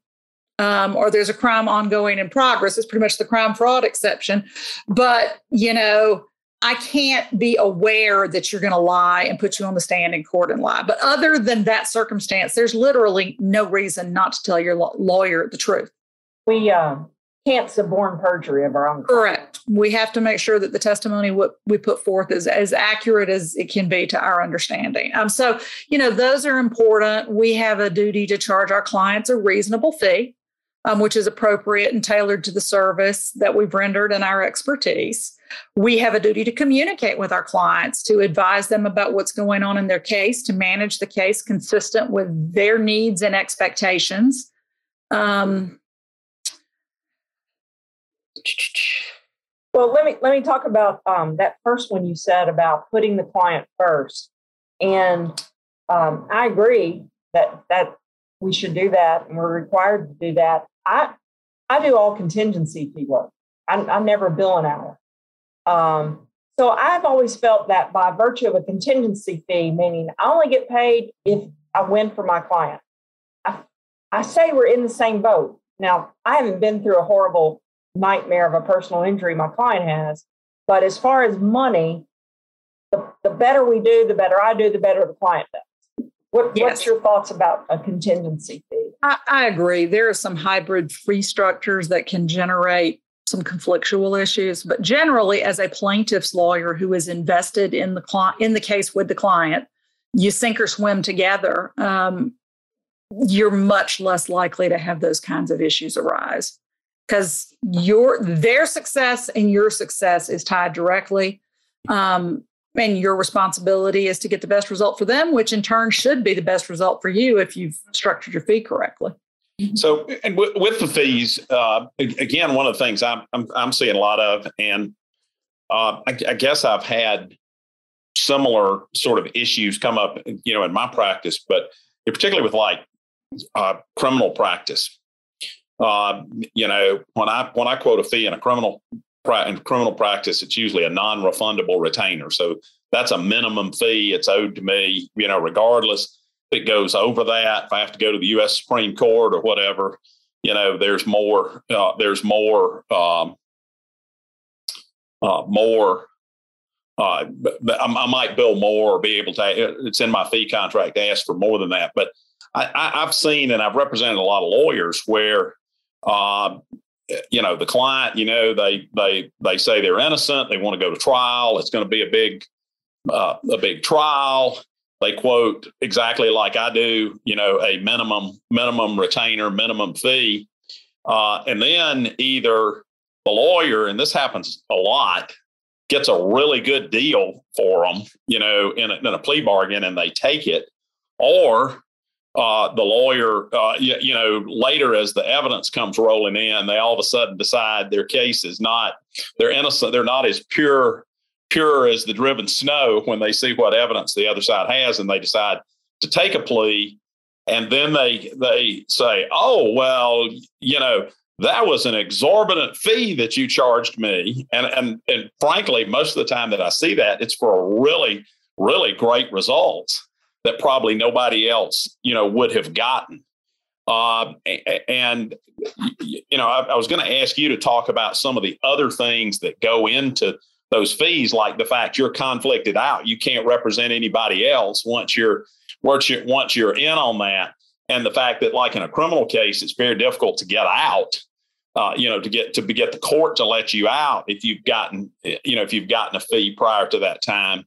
Um, or there's a crime ongoing in progress. It's pretty much the crime fraud exception. But, you know, I can't be aware that you're going to lie and put you on the stand in court and lie. But other than that circumstance, there's literally no reason not to tell your lawyer the truth. We um, can't suborn perjury of our own. Correct. We have to make sure that the testimony what we put forth is as accurate as it can be to our understanding. Um, so, you know, those are important. We have a duty to charge our clients a reasonable fee, um, which is appropriate and tailored to the service that we've rendered and our expertise. We have a duty to communicate with our clients, to advise them about what's going on in their case, to manage the case consistent with their needs and expectations. Um, well, let me let me talk about um, that first one you said about putting the client first, and um, I agree that that we should do that, and we're required to do that. I I do all contingency fee work. I, I never bill an hour. Um, so I've always felt that by virtue of a contingency fee, meaning I only get paid if I win for my client. I, I say we're in the same boat. Now, I haven't been through a horrible nightmare of a personal injury my client has. But as far as money, the, the better we do, the better I do, the better the client does. What, yes. What's your thoughts about a contingency fee? I, I agree. There are some hybrid fee structures that can generate some conflictual issues, but generally, as a plaintiff's lawyer who is invested in the client in the case with the client, you sink or swim together. Um, you're much less likely to have those kinds of issues arise because your their success and your success is tied directly. Um, and your responsibility is to get the best result for them, which in turn should be the best result for you if you've structured your fee correctly. So, and with, with the fees, uh, again, one of the things I'm, I'm, I'm seeing a lot of, and uh, I, I, guess I've had similar sort of issues come up, you know, in my practice, but particularly with like uh, criminal practice. Uh, you know, when I when I quote a fee in a criminal in criminal practice, it's usually a non-refundable retainer. So that's a minimum fee. It's owed to me, you know, regardless if it goes over that. If I have to go to the U.S. Supreme Court or whatever, you know, there's more. Uh, there's more. Um, uh, more. Uh, I, I, might bill more or be able to. It's in my fee contract to ask for more than that. But I, have seen and I've represented a lot of lawyers where uh, you know the client you know they they they say they're innocent they want to go to trial it's going to be a big uh, a big trial. They quote exactly like i do you know a minimum minimum retainer minimum fee. Uh, and then either the lawyer and this happens a lot gets a really good deal for them you know in a, in a plea bargain and they take it or uh, the lawyer, uh, you, you, know, later as the evidence comes rolling in, they all of a sudden decide their case is not, they're innocent, they're not as pure, pure as the driven snow when they see what evidence the other side has, and they decide to take a plea, and then they they say, oh well, you know, that was an exorbitant fee that you charged me, and and and frankly, most of the time that I see that, it's for a really really great results that probably nobody else, you know, would have gotten. Uh, and you know, I, I was going to ask you to talk about some of the other things that go into those fees, like the fact you're conflicted out, you can't represent anybody else once you're once you're once you're in on that, and the fact that, like in a criminal case, it's very difficult to get out. Uh, you know, to get to get the court to let you out if you've gotten, you know, if you've gotten a fee prior to that time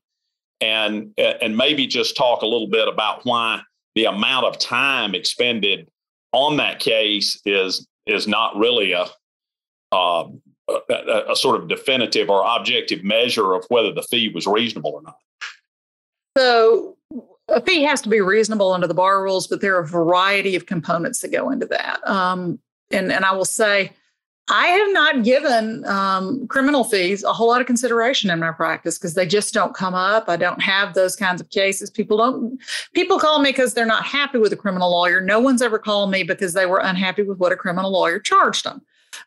and and maybe just talk a little bit about why the amount of time expended on that case is is not really a, uh, a, a sort of definitive or objective measure of whether the fee was reasonable or not. So a fee has to be reasonable under the bar rules, but there are a variety of components that go into that. Um, and and I will say I have not given um, criminal fees a whole lot of consideration in my practice because they just don't come up. I don't have those kinds of cases. People don't. People call me because they're not happy with a criminal lawyer. No one's ever called me because they were unhappy with what a criminal lawyer charged them.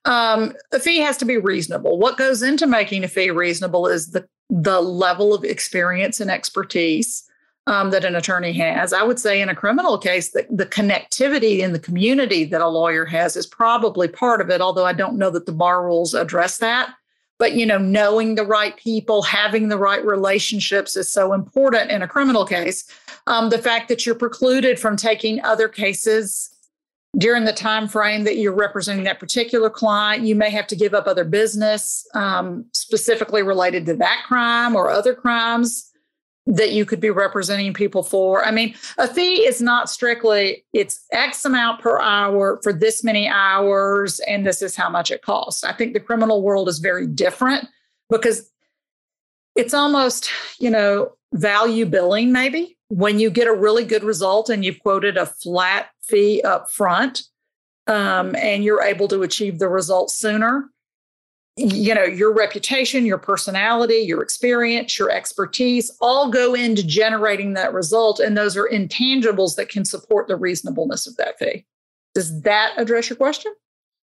Um, a fee has to be reasonable. What goes into making a fee reasonable is the the level of experience and expertise um, that an attorney has. I would say in a criminal case, that the connectivity in the community that a lawyer has is probably part of it, although I don't know that the bar rules address that. But you know, knowing the right people, having the right relationships is so important in a criminal case. Um, the fact that you're precluded from taking other cases during the time frame that you're representing that particular client, you may have to give up other business um, specifically related to that crime or other crimes that you could be representing people for. I mean, a fee is not strictly it's X amount per hour for this many hours, and this is how much it costs. I think the criminal world is very different because it's almost, you know, value billing, maybe when you get a really good result and you've quoted a flat fee up front um, and you're able to achieve the results sooner you know your reputation your personality your experience your expertise all go into generating that result and those are intangibles that can support the reasonableness of that fee. Does that address your question?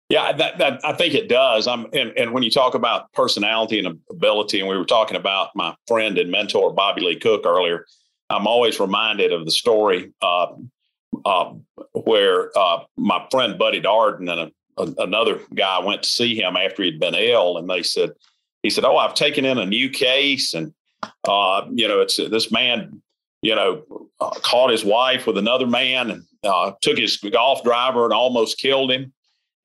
Yeah that, that i think it does. I'm and, and when you talk about personality and ability and we were talking about my friend and mentor bobby lee cook earlier i'm always reminded of the story uh, uh, where uh, my friend buddy darden and a another guy went to see him after he'd been ill, and they said, he said, "Oh, I've taken in a new case, and uh, you know, it's this man, you know, uh, caught his wife with another man, and uh, took his golf driver and almost killed him,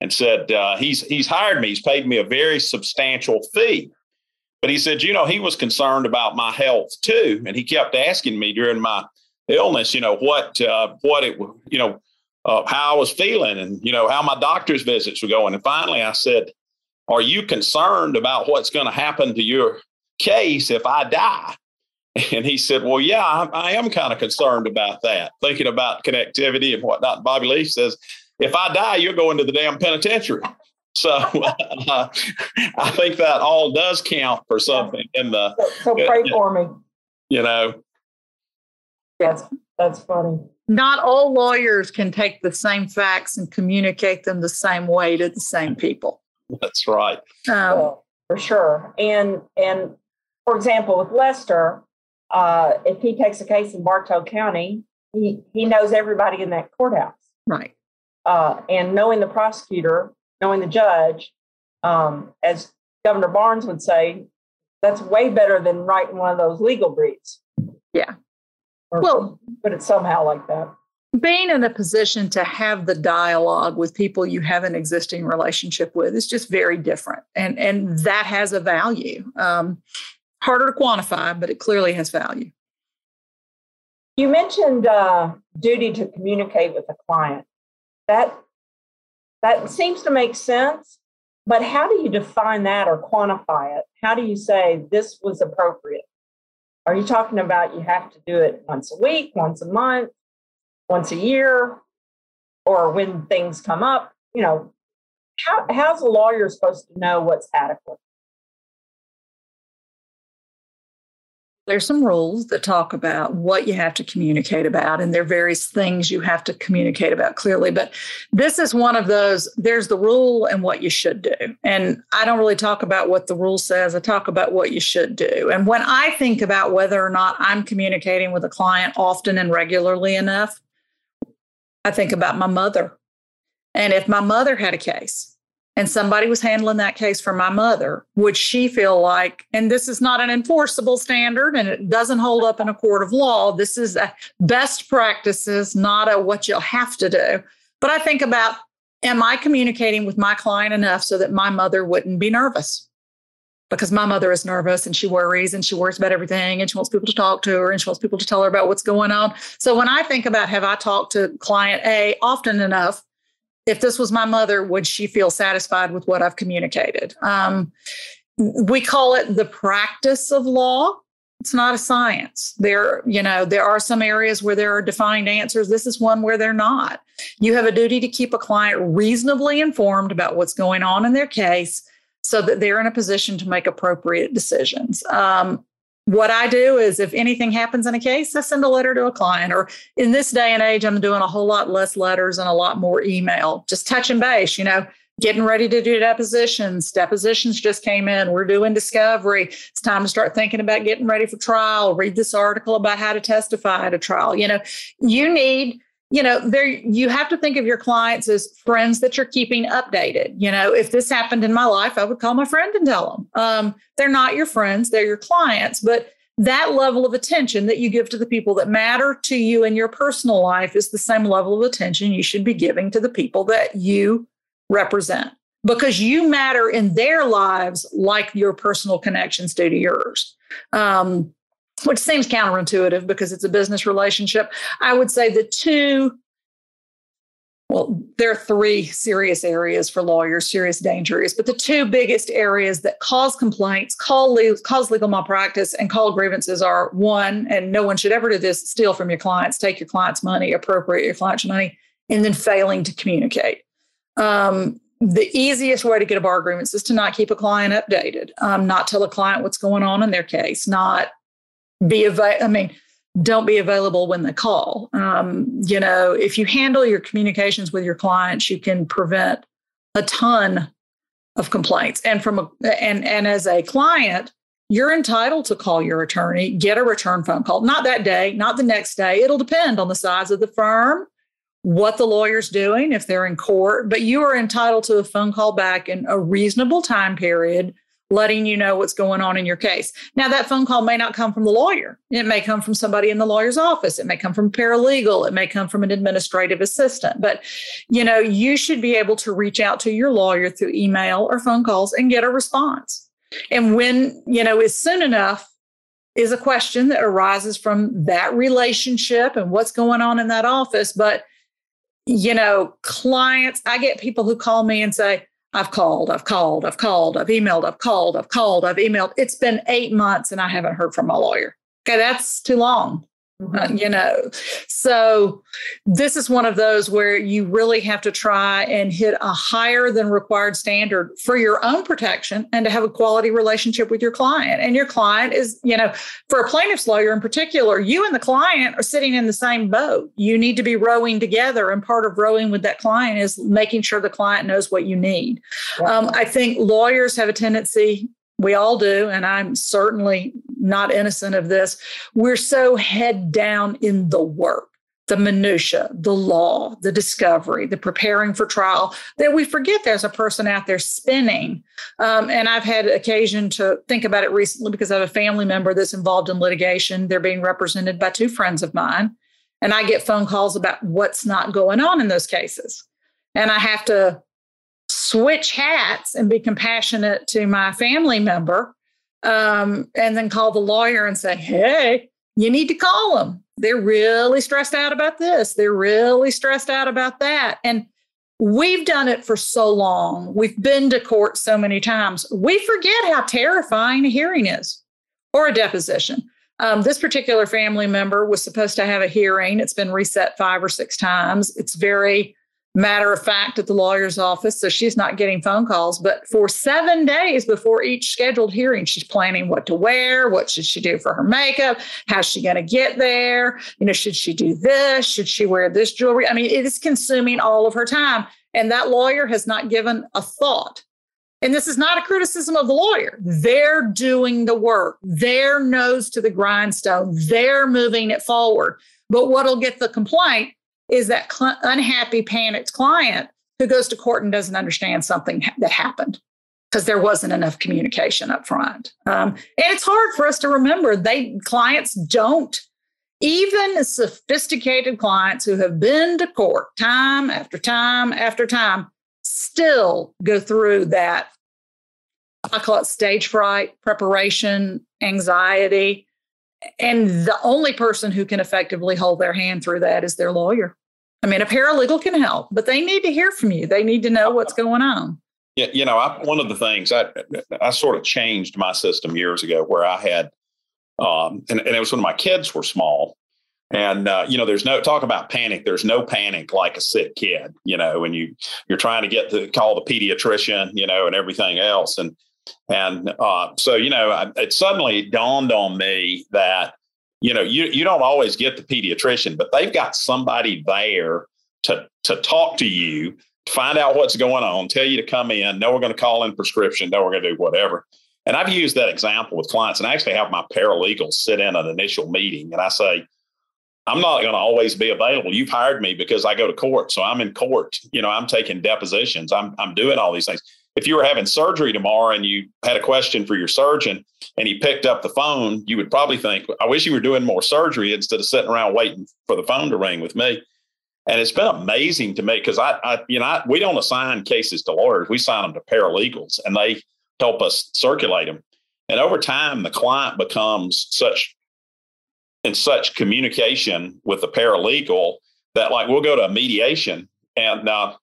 and said uh, he's he's hired me. He's paid me a very substantial fee. But he said, you know, he was concerned about my health too, and he kept asking me during my illness, you know, what uh, what it you know uh, how I was feeling, and you know how my doctor's visits were going. And finally, I said, "Are you concerned about what's going to happen to your case if I die?" [laughs] And he said, Well, yeah, I, I am kind of concerned about that, thinking about connectivity and whatnot. Bobby Lee says, If I die, you're going to the damn penitentiary. [laughs] So uh, [laughs] I think that all does count for something in the. So, so pray uh, for me. You know. Yes, that's funny. Not all lawyers can take the same facts and communicate them the same way to the same people. That's right. Um, well, for sure. And and for example, with Lester, uh, if he takes a case in Bartow County, he, he knows everybody in that courthouse. Right. Uh, and knowing the prosecutor, knowing the judge, um, as Governor Barnes would say, that's way better than writing one of those legal briefs. Yeah. Or well, but it's somehow like that. Being in a position to have the dialogue with people you have an existing relationship with is just very different, and and that has a value. Um, harder to quantify, but it clearly has value. You mentioned uh, duty to communicate with the client. That that seems to make sense, but how do you define that or quantify it? How do you say this was appropriate? Are you talking about you have to do it once a week, once a month, once a year, or when things come up? You know, how, how's a lawyer supposed to know what's adequate? There's some rules that talk about what you have to communicate about and there are various things you have to communicate about clearly but this is one of those there's the rule and what you should do. And i don't really talk about what the rule says i talk about what you should do. And when i think about whether or not i'm communicating with a client often and regularly enough i think about my mother. And if my mother had a case and somebody was handling that case for my mother, would she feel like, and this is not an enforceable standard and it doesn't hold up in a court of law. This is a best practices, not a what you'll have to do. But I think about, am I communicating with my client enough so that my mother wouldn't be nervous? Because my mother is nervous and she worries and she worries about everything and she wants people to talk to her and she wants people to tell her about what's going on. So when I think about have I talked to client A often enough if this was my mother, would she feel satisfied with what I've communicated? Um, we call it the practice of law. It's not a science. There, you know, there are some areas where there are defined answers. This is one where they're not. You have a duty to keep a client reasonably informed about what's going on in their case so that they're in a position to make appropriate decisions. Um, what I do is if anything happens in a case, I send a letter to a client. Or in this day and age, I'm doing a whole lot less letters and a lot more email, just touching base, you know, getting ready to do depositions. Depositions just came in. We're doing discovery. It's time to start thinking about getting ready for trial. Read this article about how to testify at a trial. You know, you need you know there you have to think of your clients as friends that you're keeping updated. You know if this happened in my life i would call my friend and tell them um, they're not your friends they're your clients but that level of attention that you give to the people that matter to you in your personal life is the same level of attention you should be giving to the people that you represent because you matter in their lives like your personal connections do to yours. Um, which seems counterintuitive because it's a business relationship. I would say the two, well, there are three serious areas for lawyers, serious danger but the two biggest areas that cause complaints, call cause legal malpractice, and call grievances are one, and no one should ever do this steal from your clients, take your client's money, appropriate your client's money, and then failing to communicate. Um, the easiest way to get a bar agreement is to not keep a client updated, um, not tell a client what's going on in their case, not be available. I mean, don't be available when they call. Um, you know, if you handle your communications with your clients, you can prevent a ton of complaints. And from a and and as a client, you're entitled to call your attorney, get a return phone call. Not that day, not the next day. It'll depend on the size of the firm, what the lawyer's doing, if they're in court, but you are entitled to a phone call back in a reasonable time period letting you know what's going on in your case. Now, that phone call may not come from the lawyer. It may come from somebody in the lawyer's office. It may come from paralegal. It may come from an administrative assistant. But, you know, you should be able to reach out to your lawyer through email or phone calls and get a response. And when, you know, is soon enough is a question that arises from that relationship and what's going on in that office. But, you know, clients, I get people who call me and say, I've called, I've called, I've called, I've emailed, I've called, I've called, I've emailed. It's been eight months and I haven't heard from my lawyer. Okay, that's too long. Uh, [laughs] you know, so this is one of those where you really have to try and hit a higher than required standard for your own protection and to have a quality relationship with your client. And your client is, you know, for a plaintiff's lawyer in particular, you and the client are sitting in the same boat. You need to be rowing together. And part of rowing with that client is making sure the client knows what you need. Um, I think lawyers have a tendency we all do, and I'm certainly not innocent of this. We're so head down in the work, the minutia, the law, the discovery, the preparing for trial that we forget there's a person out there spinning. Um, and I've had occasion to think about it recently because I have a family member that's involved in litigation. They're being represented by two friends of mine, and I get phone calls about what's not going on in those cases. And I have to switch hats and be compassionate to my family member um, and then call the lawyer and say, hey, you need to call them. They're really stressed out about this. They're really stressed out about that. And we've done it for so long. We've been to court so many times. We forget how terrifying a hearing is or a deposition. Um, this particular family member was supposed to have a hearing. It's been reset five or six times. It's very matter of fact at the lawyer's office. So she's not getting phone calls. But for seven days before each scheduled hearing, she's planning what to wear, what should she do for her makeup, how's she going to get there? You know, should she do this? Should she wear this jewelry? I mean, it is consuming all of her time. And that lawyer has not given a thought. And this is not a criticism of the lawyer. They're doing the work. Their nose to the grindstone. They're moving it forward. But what'll get the complaint is that cl- unhappy, panicked client who goes to court and doesn't understand something ha- that happened because there wasn't enough communication up front. Um, and it's hard for us to remember they clients don't even sophisticated clients who have been to court time after time after time still go through that I call it stage fright, preparation, anxiety, and the only person who can effectively hold their hand through that is their lawyer. I mean, a paralegal can help, but they need to hear from you. They need to know what's going on. Yeah, you know, I, one of the things I I sort of changed my system years ago where I had, um, and, and it was when my kids were small, and uh, you know, there's no talk about panic. There's no panic like a sick kid, you know, when you you're trying to get to call the pediatrician, you know, and everything else, and and uh, so, you know, it suddenly dawned on me that, you know, you, you don't always get the pediatrician, but they've got somebody there to, to talk to you, to find out what's going on, tell you to come in, know we're going to call in prescription, know we're going to do whatever. And I've used that example with clients and I actually have my paralegals sit in an initial meeting and I say, I'm not going to always be available. You've hired me because I go to court. So I'm in court. You know, I'm taking depositions. I'm, I'm doing all these things if you were having surgery tomorrow and you had a question for your surgeon and he picked up the phone, you would probably think, I wish you were doing more surgery instead of sitting around waiting for the phone to ring with me. And it's been amazing to me because I, I, you know, I, we don't assign cases to lawyers. We assign them to paralegals and they help us circulate them. And over time, the client becomes such in such communication with the paralegal that like we'll go to a mediation and uh,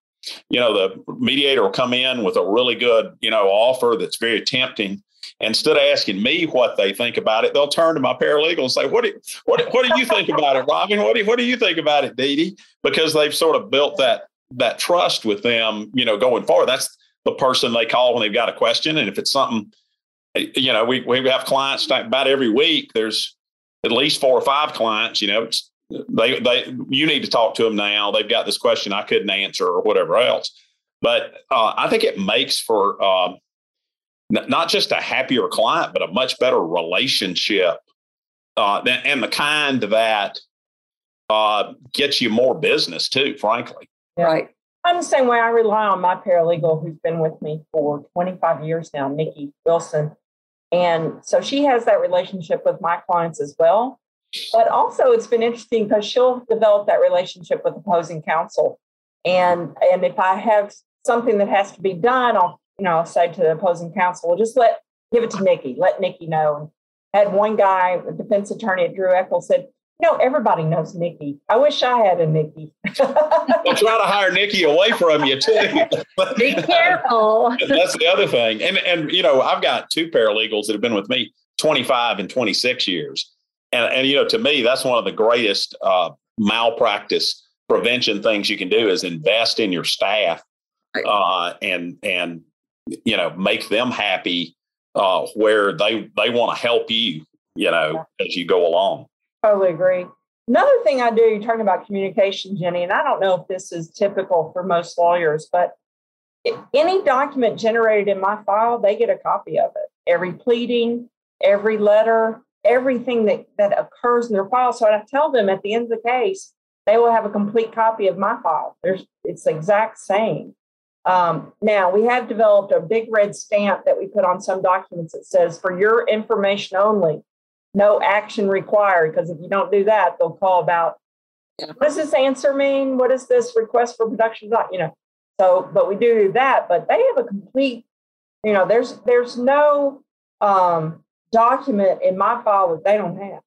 you know, the mediator will come in with a really good, you know, offer that's very tempting. Instead of asking me what they think about it, they'll turn to my paralegal and say, "What do what what do you think about it, Robin? What do what do you think about it, Dee Dee?" Because they've sort of built that that trust with them, you know, going forward. That's the person they call when they've got a question, and if it's something, you know, we we have clients about every week. There's at least four or five clients, you know, they they you need to talk to them now. They've got this question I couldn't answer or whatever else. But uh, I think it makes for uh, n- not just a happier client, but a much better relationship, uh, and the kind that uh, gets you more business too. Frankly, right. I'm the same way. I rely on my paralegal who's been with me for 25 years now, Nikki Wilson. And so she has that relationship with my clients as well. But also, it's been interesting because she'll develop that relationship with opposing counsel. And, and if I have something that has to be done, I'll you know I'll say to the opposing counsel, well, just let give it to Nikki, let Nikki know. And had one guy, a defense attorney at Drew Eckl, said, you know, everybody knows Nikki. I wish I had a Nikki. [laughs] well, try to hire Nikki away from you too. [laughs] Be careful. That's the other thing. And and you know, I've got two paralegals that have been with me 25 and 26 years. And and you know, to me, that's one of the greatest uh, malpractice prevention things you can do is invest in your staff uh, and and you know make them happy uh, where they they want to help you you know as you go along. Totally agree. Another thing i do you're talking about communication jenny and i don't know if this is typical for most lawyers but any document generated in my file they get a copy of it. Every pleading every letter everything that that occurs in their file so i tell them at the end of the case they will have a complete copy of my file there's it's the exact same um, now, we have developed a big red stamp that we put on some documents that says, for your information only, no action required. Because if you don't do that, they'll call about what does this answer mean? What is this request for production? You know, so but we do do that. But they have a complete, you know, there's there's no um, document in my file that they don't have.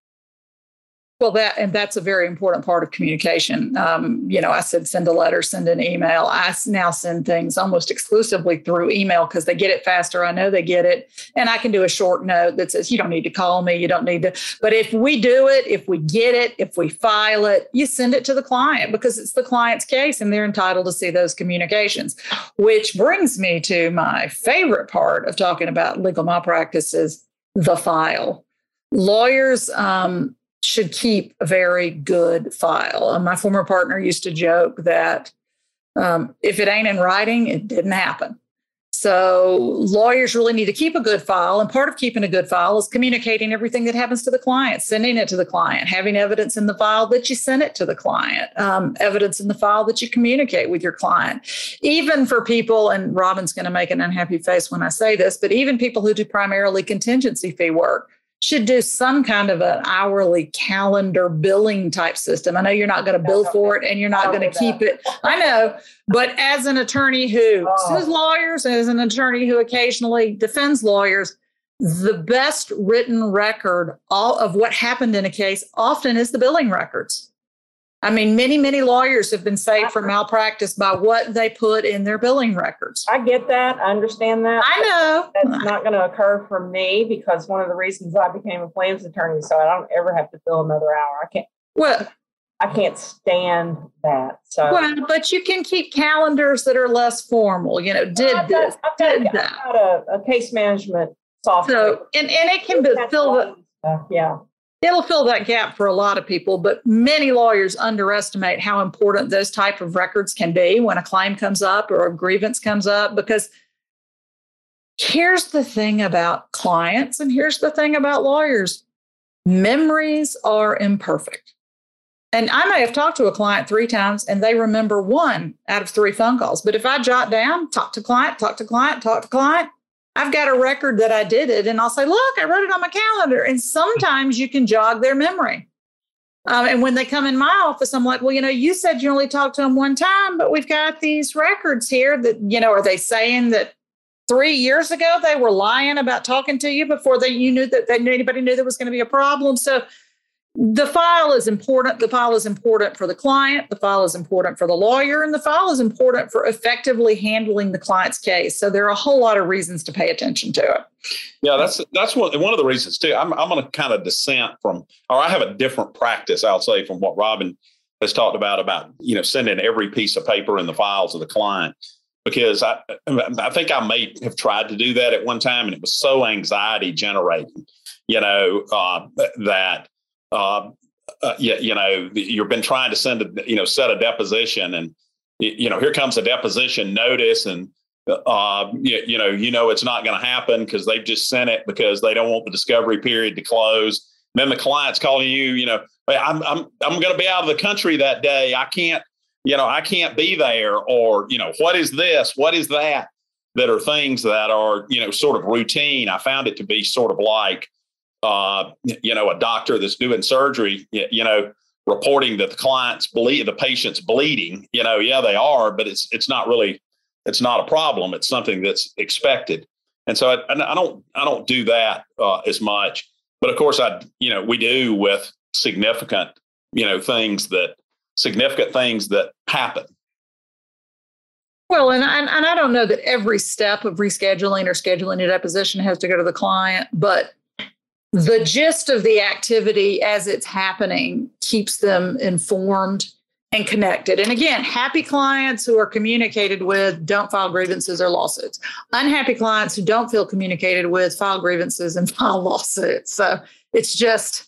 Well, that and that's a very important part of communication. Um, you know, I said send a letter, send an email. I now send things almost exclusively through email because they get it faster. I know they get it, and I can do a short note that says you don't need to call me, you don't need to. But if we do it, if we get it, if we file it, you send it to the client because it's the client's case, and they're entitled to see those communications. Which brings me to my favorite part of talking about legal malpractice is the file. Lawyers. Um, should keep a very good file. Uh, my former partner used to joke that um, if it ain't in writing, it didn't happen. So lawyers really need to keep a good file. And part of keeping a good file is communicating everything that happens to the client, sending it to the client, having evidence in the file that you sent it to the client, um, evidence in the file that you communicate with your client. Even for people, and Robin's going to make an unhappy face when I say this, but even people who do primarily contingency fee work, should do some kind of an hourly calendar billing type system. I know you're not going to bill for it and you're not going to keep it. I know, but as an attorney who oh. sues lawyers, as an attorney who occasionally defends lawyers, the best written record all of what happened in a case often is the billing records. I mean, many, many lawyers have been saved from malpractice by what they put in their billing records. I get that. I understand that. I know. That's not going to occur for me because one of the reasons I became a claims attorney, so I don't ever have to bill another hour. I can't. Well, I can't stand that. So well, but you can keep calendars that are less formal. You know, did I've this, got, did I've that. I've got a, a, case management software. So and and it can be fill the yeah it'll fill that gap for a lot of people but many lawyers underestimate how important those type of records can be when a claim comes up or a grievance comes up because here's the thing about clients and here's the thing about lawyers memories are imperfect and I may have talked to a client three times and they remember one out of three phone calls. But if I jot down, talk to client, talk to client, talk to client, I've got a record that I did it, and I'll say, Look, I wrote it on my calendar. And sometimes you can jog their memory. Um, and when they come in my office, I'm like, Well, you know, you said you only talked to them one time, but we've got these records here that, you know, are they saying that three years ago they were lying about talking to you before they you knew that, that anybody knew there was going to be a problem? So the file is important. The file is important for the client. The file is important for the lawyer, and the file is important for effectively handling the client's case. So there are a whole lot of reasons to pay attention to it. Yeah, that's that's one of the reasons too. I'm I'm going to kind of dissent from, or I have a different practice. I'll say from what Robin has talked about about you know sending every piece of paper in the files of the client because I I think I may have tried to do that at one time, and it was so anxiety generating, you know, uh, that uh, uh, you, you, know, you've been trying to send a, you know, set a deposition and, you know, here comes a deposition notice and, uh, you, you know, you know, it's not going to happen because they've just sent it because they don't want the discovery period to close. then the client's calling you, you know, I'm, I'm, I'm going to be out of the country that day. I can't, you know, I can't be there, or, you know, what is this? What is that? That are things that are, you know, sort of routine. I found it to be sort of like, uh, you know, a doctor that's doing surgery, you know, reporting that the client's bleed, the patient's bleeding. You know, yeah, they are, but it's it's not really, it's not a problem. It's something that's expected. And so I, I don't I don't do that uh, as much. But of course, I you know we do with significant you know things that significant things that happen. Well, and, and, and I don't know that every step of rescheduling or scheduling a deposition has to go to the client, but the gist of the activity as it's happening keeps them informed and connected. And again, happy clients who are communicated with don't file grievances or lawsuits. Unhappy clients who don't feel communicated with file grievances and [laughs] file lawsuits. So it's just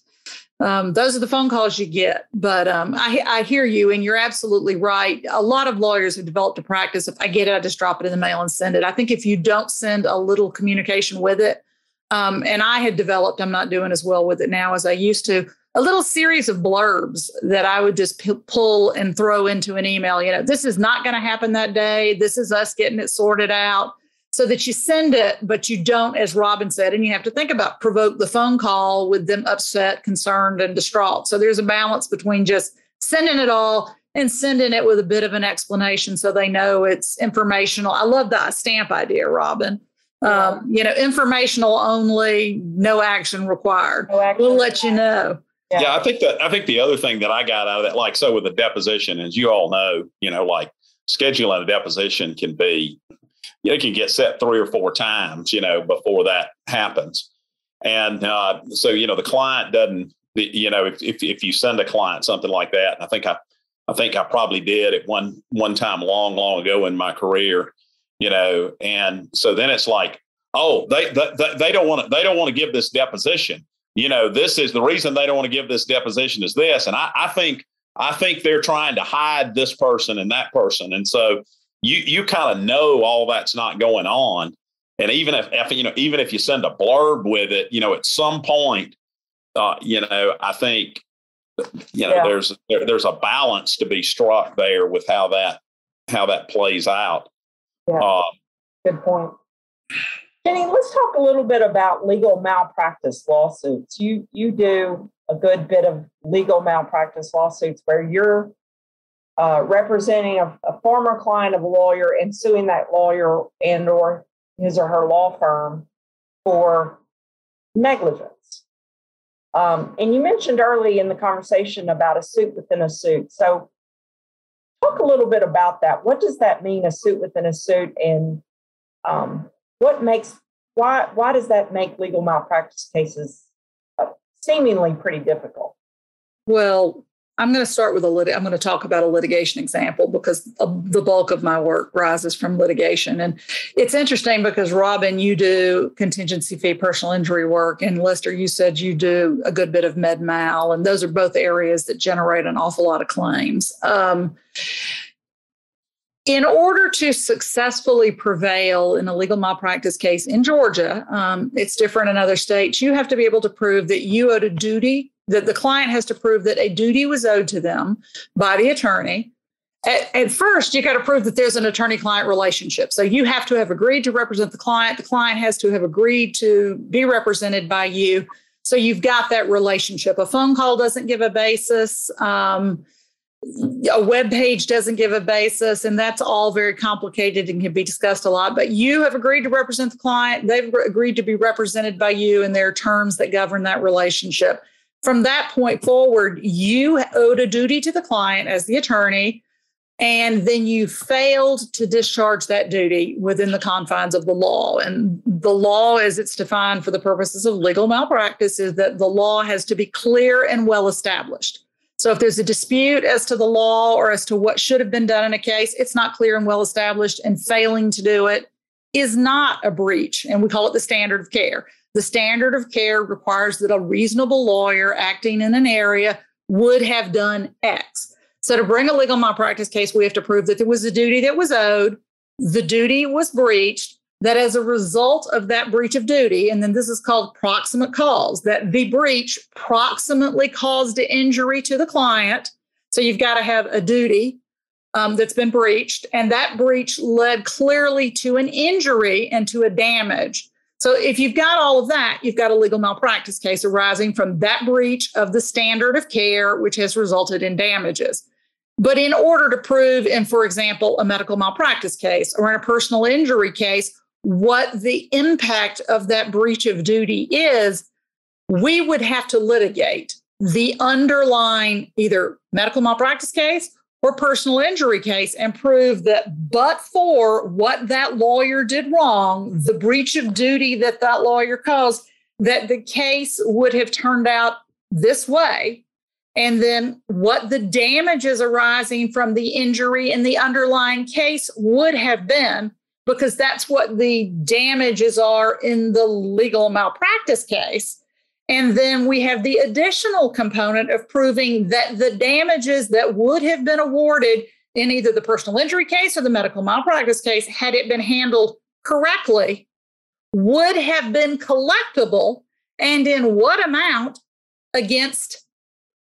um, those are the phone calls you get. But um, I, I, hear you, and you're absolutely right. A lot of lawyers have developed a practice. If I get it, I just drop it in the mail and send it. I think if you don't send a little communication with it, um, and I had developed, I'm not doing as well with it now as I used to, a little series of blurbs that I would just p- pull and throw into an email. You know, this is not going to happen that day. This is us getting it sorted out so that you send it, but you don't, as Robin said, and you have to think about provoke the phone call with them upset, concerned, and distraught. So there's a balance between just sending it all and sending it with a bit of an explanation so they know it's informational. I love that stamp idea, Robin. Yeah. Um, you know, informational only, no action required. No action we'll let you know. Yeah. yeah, I think that I think the other thing that I got out of that, like so with a deposition, as you all know, you know, like scheduling a deposition can be it can get set three or four times, you know, before that happens. And uh, so, you know, the client doesn't, you know, if, if, if you send a client something like that, I think I, I think I probably did at one one time long, long ago in my career, you know, and so then it's like, oh, they they, they don't want to they don't want to give this deposition. You know, this is the reason they don't want to give this deposition is this, and I, I think I think they're trying to hide this person and that person, and so you you kind of know all that's not going on. And even if, if, you know, even if you send a blurb with it, you know, at some point, uh, you know, I think, you know, yeah. there's there, there's a balance to be struck there with how that how that plays out. Yeah. Uh, Good point. Jenny, let's talk a little bit about legal malpractice lawsuits. You you do a good bit of legal malpractice lawsuits where you're uh, representing a, a, former client of a lawyer and suing that lawyer and or his or her law firm for negligence. Um, and you mentioned early in the conversation about a suit within a suit. So talk a little bit about that. What does that mean, a suit within a suit, and um, what makes why why does that make legal malpractice cases uh, seemingly pretty difficult? Well, I'm going to start with a lit. I'm going to talk about a litigation example because the bulk of my work rises from litigation, and it's interesting because Robin, you do contingency fee personal injury work, and Lester, you said you do a good bit of med mal, and those are both areas that generate an awful lot of claims. Um, in order to successfully prevail in a legal malpractice case in Georgia, um, it's different in other states. You have to be able to prove that you owed a duty that the client has to prove that a duty was owed to them by the attorney. At, at first, you got to prove that there's an attorney client relationship. So you have to have agreed to represent the client. The client has to have agreed to be represented by you. So you've got that relationship. A phone call doesn't give a basis. Um, a web page doesn't give a basis and that's all very complicated and can be discussed a lot but you have agreed to represent the client they've agreed to be represented by you and there are terms that govern that relationship from that point forward, you owed a duty to the client as the attorney, and then you failed to discharge that duty within the confines of the law. And the law, as it's defined for the purposes of legal malpractice, is that the law has to be clear and well established. So if there's a dispute as to the law or as to what should have been done in a case, it's not clear and well established, and failing to do it is not a breach. And we call it the standard of care. The standard of care requires that a reasonable lawyer acting in an area would have done X. So to bring a legal malpractice case, we have to prove that there was a duty that was owed, the duty was breached, that as a result of that breach of duty, and then this is called proximate cause, that the breach proximately caused the injury to the client. So you've got to have a duty, um, that's been breached, and that breach led clearly to an injury and to a damage. So if you've got all of that, you've got a legal malpractice case arising from that breach of the standard of care, which has resulted in damages. But in order to prove, in, for example, a medical malpractice case or in a personal injury case, what the impact of that breach of duty is, we would have to litigate the underlying either medical malpractice case or personal injury case and prove that but for what that lawyer did wrong, the breach of duty that that lawyer caused, that the case would have turned out this way. And then what the damages arising from the injury in the underlying case would have been, because that's what the damages are in the legal malpractice case. And then we have the additional component of proving that the damages that would have been awarded in either the personal injury case or the medical malpractice case, had it been handled correctly, would have been collectible and in what amount against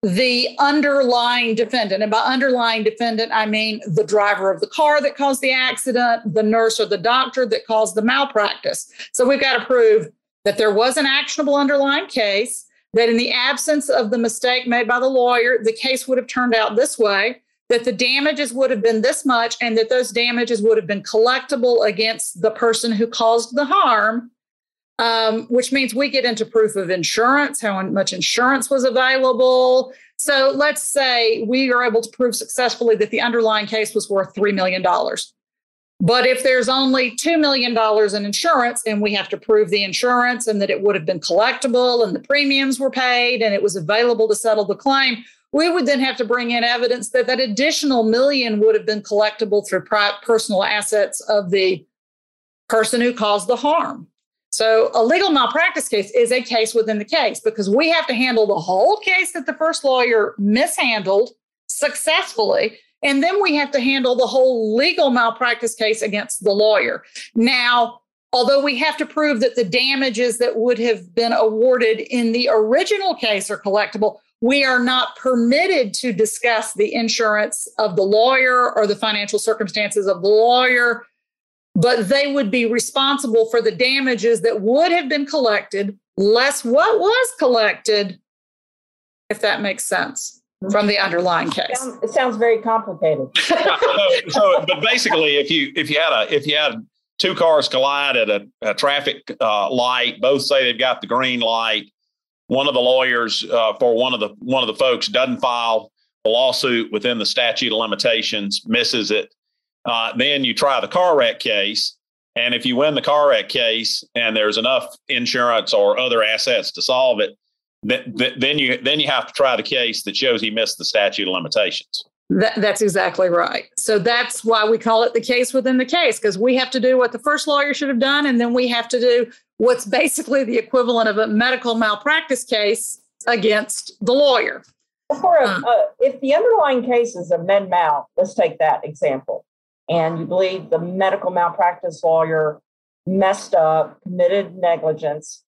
the underlying defendant. And by underlying defendant, I mean the driver of the car that caused the accident, the nurse or the doctor that caused the malpractice. So we've got to prove that there was an actionable underlying case, that in the absence of the mistake made by the lawyer, the case would have turned out this way, that the damages would have been this much, and that those damages would have been collectible against the person who caused the harm. Um, which means we get into proof of insurance, how much insurance was available. So let's say we are able to prove successfully that the underlying case was worth $3 million. But if there's only $2 million in insurance and we have to prove the insurance and that it would have been collectible and the premiums were paid and it was available to settle the claim, we would then have to bring in evidence that that additional million would have been collectible through personal assets of the person who caused the harm. So a legal malpractice case is a case within the case because we have to handle the whole case that the first lawyer mishandled successfully and then we have to handle the whole legal malpractice case against the lawyer. Now, although we have to prove that the damages that would have been awarded in the original case are collectible, we are not permitted to discuss the insurance of the lawyer or the financial circumstances of the lawyer, but they would be responsible for the damages that would have been collected, less what was collected, if that makes sense from the underlying case. It sounds, very complicated. [laughs] so, so, but basically, if you if you had a if you had two cars collide at a, a traffic uh, light, both say they've got the green light. One of the lawyers uh, for one of the one of the folks doesn't file a lawsuit within the statute of limitations, misses it. Uh, then you try the car wreck case, and if you win the car wreck case and there's enough insurance or other assets to solve it, then you then you have to try the case that shows he missed the statute of limitations. That, that's exactly right. So that's why we call it the case within the case, because we have to do what the first lawyer should have done, and then we have to do what's basically the equivalent of a medical malpractice case against the lawyer. For a, uh, uh, if the underlying case is a med mal, let's take that example, and you believe the medical malpractice lawyer messed up, committed negligence,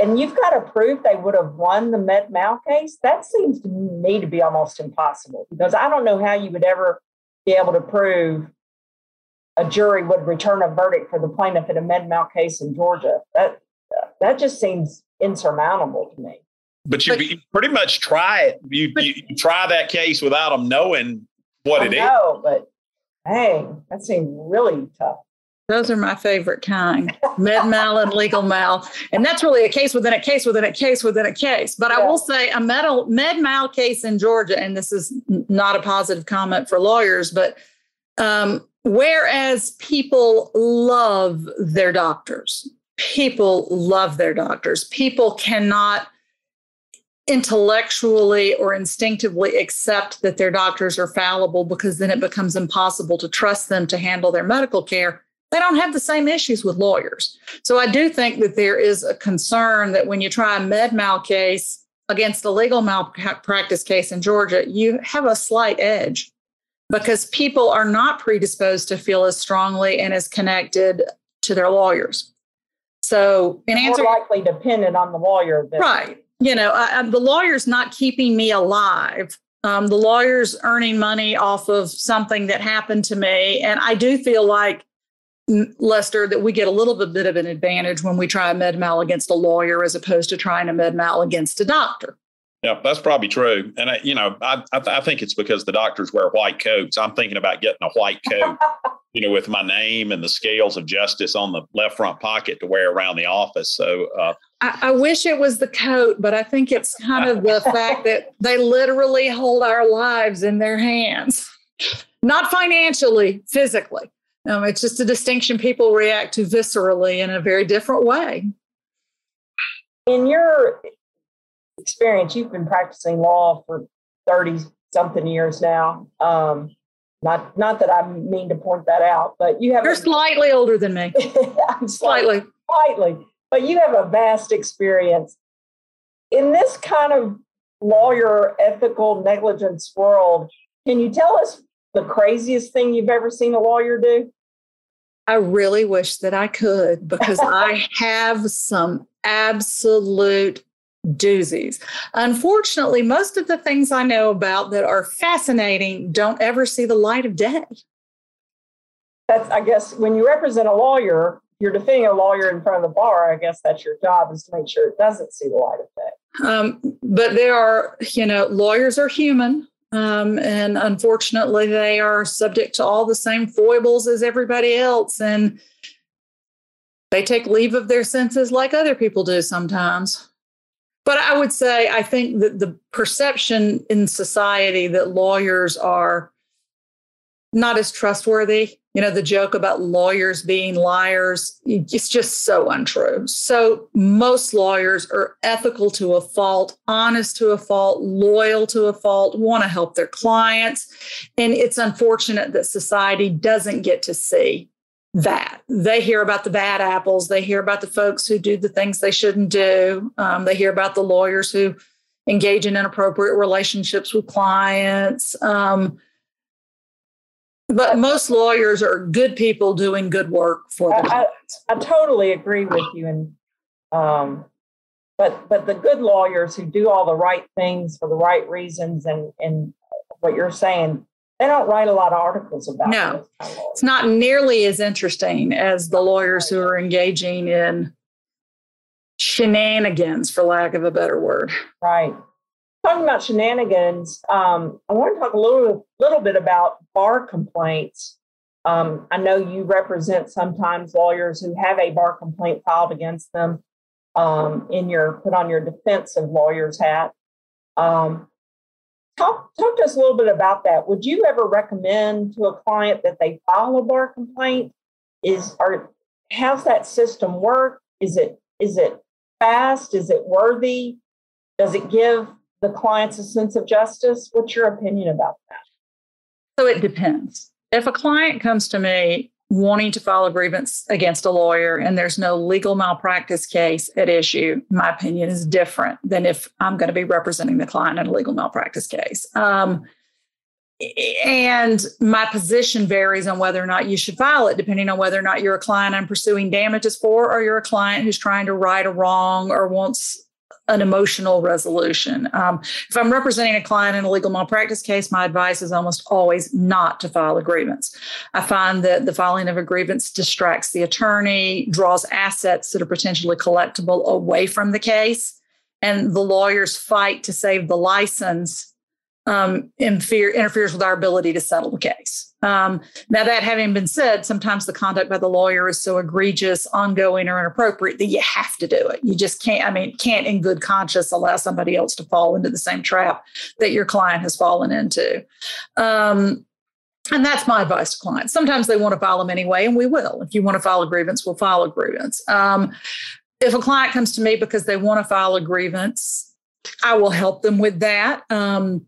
and you've got to prove they would have won the Med Mal case. That seems to me to be almost impossible because I don't know how you would ever be able to prove a jury would return a verdict for the plaintiff in a Med Mal case in Georgia. That that just seems insurmountable to me. But you, but, you pretty much try it. You, but, you, you, try that case without them knowing what I it know, is. But dang, that seems really tough. Those are my favorite kind, med mal and legal mal. And that's really a case within a case within a case within a case. But yeah. I will say a med, med mal case in Georgia, and this is not a positive comment for lawyers, but um, whereas people love their doctors, people love their doctors, people cannot intellectually or instinctively accept that their doctors are fallible because then it becomes impossible to trust them to handle their medical care they don't have the same issues with lawyers. So I do think that there is a concern that when you try a med mal case against a legal malpractice case in Georgia, you have a slight edge because people are not predisposed to feel as strongly and as connected to their lawyers. So, in answer, more likely dependent on the lawyer, than- right? You know, I, the lawyer's not keeping me alive Um, the lawyer's earning money off of something that happened to me. And I do feel like, Lester, that we get a little bit of an advantage when we try a med mal against a lawyer as opposed to trying a med mal against a doctor. Yeah, that's probably true. And, I, you know, I, I, th- I, think it's because the doctors wear white coats. I'm thinking about getting a white coat, [laughs] you know, with my name and the scales of justice on the left front pocket to wear around the office. So uh, I, I wish it was the coat, but I think it's kind of the [laughs] fact that they literally hold our lives in their hands, not financially, physically. Um, it's just a distinction people react to viscerally in a very different way. In your experience, you've been practicing law for 30 something years now. Um, not not that I mean to point that out, but you have You're a, slightly older than me. [laughs] I'm slightly, slightly, but you have a vast experience. In this kind of lawyer ethical negligence world, can you tell us the craziest thing you've ever seen a lawyer do? I really wish that I could because [laughs] I have some absolute doozies. Unfortunately, most of the things I know about that are fascinating don't ever see the light of day. That's, I guess, when you represent a lawyer, you're defending a lawyer in front of the bar. I guess that's your job is to make sure it doesn't see the light of day. Um, but there are, you know, lawyers are human. Um, and unfortunately, they are subject to all the same foibles as everybody else. And they take leave of their senses like other people do sometimes. But I would say, I think that the perception in society that lawyers are not as trustworthy, you know, the joke about lawyers being liars, it's just so untrue. So most lawyers are ethical to a fault, honest to a fault, loyal to a fault, want to help their clients. And it's unfortunate that society doesn't get to see that. They hear about the bad apples. They hear about the folks who do the things they shouldn't do. Um, they hear about the lawyers who engage in inappropriate relationships with clients. Um, but most lawyers are good people doing good work for them. I, I, I totally agree with you. And um, but but the good lawyers who do all the right things for the right reasons and and what you're saying they don't write a lot of articles about no it's not nearly as interesting as the lawyers who are engaging in shenanigans for lack of a better word right talking about shenanigans um, i want to talk a little little bit about bar complaints um, i know you represent sometimes lawyers who have a bar complaint filed against them um, in your put on your defensive lawyer's hat um, Talk, talk to us a little bit about that. Would you ever recommend to a client that they file a bar complaint? Is are how's that system work? Is it is it fast? Is it worthy? Does it give the clients a sense of justice? What's your opinion about that? So it depends. If a client comes to me wanting to file a grievance against a lawyer and there's no legal malpractice case at issue, my opinion is different than if I'm going to be representing the client in a legal malpractice case. Um, and my position varies on whether or not you should file it, depending on whether or not you're a client I'm pursuing damages for, or you're a client who's trying to right a wrong or wants an emotional resolution. Um, if I'm representing a client in a legal malpractice case, my advice is almost always not to file a grievance. I find that the filing of a grievance distracts the attorney, draws assets that are potentially collectible away from the case, and the lawyers fight to save the license um, interferes with our ability to settle the case. Um, now, that having been said, sometimes the conduct by the lawyer is so egregious, ongoing, or inappropriate that you have to do it. You just can't, I mean, can't in good conscience allow somebody else to fall into the same trap that your client has fallen into. Um, and that's my advice to clients. Sometimes they want to file them anyway, and we will. If you want to file a grievance, we'll file a grievance. Um, if a client comes to me because they want to file a grievance, I will help them with that. Um,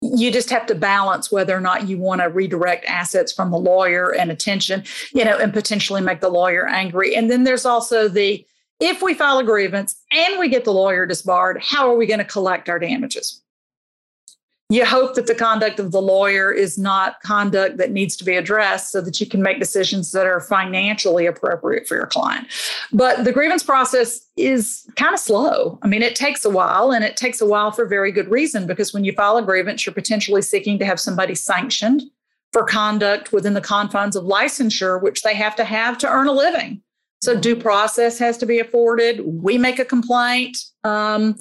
you just have to balance whether or not you want to redirect assets from the lawyer and attention, you know, and potentially make the lawyer angry. And then there's also the if we file a grievance and we get the lawyer disbarred, how are we going to collect our damages? You hope that the conduct of the lawyer is not conduct that needs to be addressed so that you can make decisions that are financially appropriate for your client. But the grievance process is kind of slow. I mean, it takes a while and it takes a while for very good reason because when you file a grievance, you're potentially seeking to have somebody sanctioned for conduct within the confines of licensure, which they have to have to earn a living. So due process has to be afforded. We make a complaint. Um,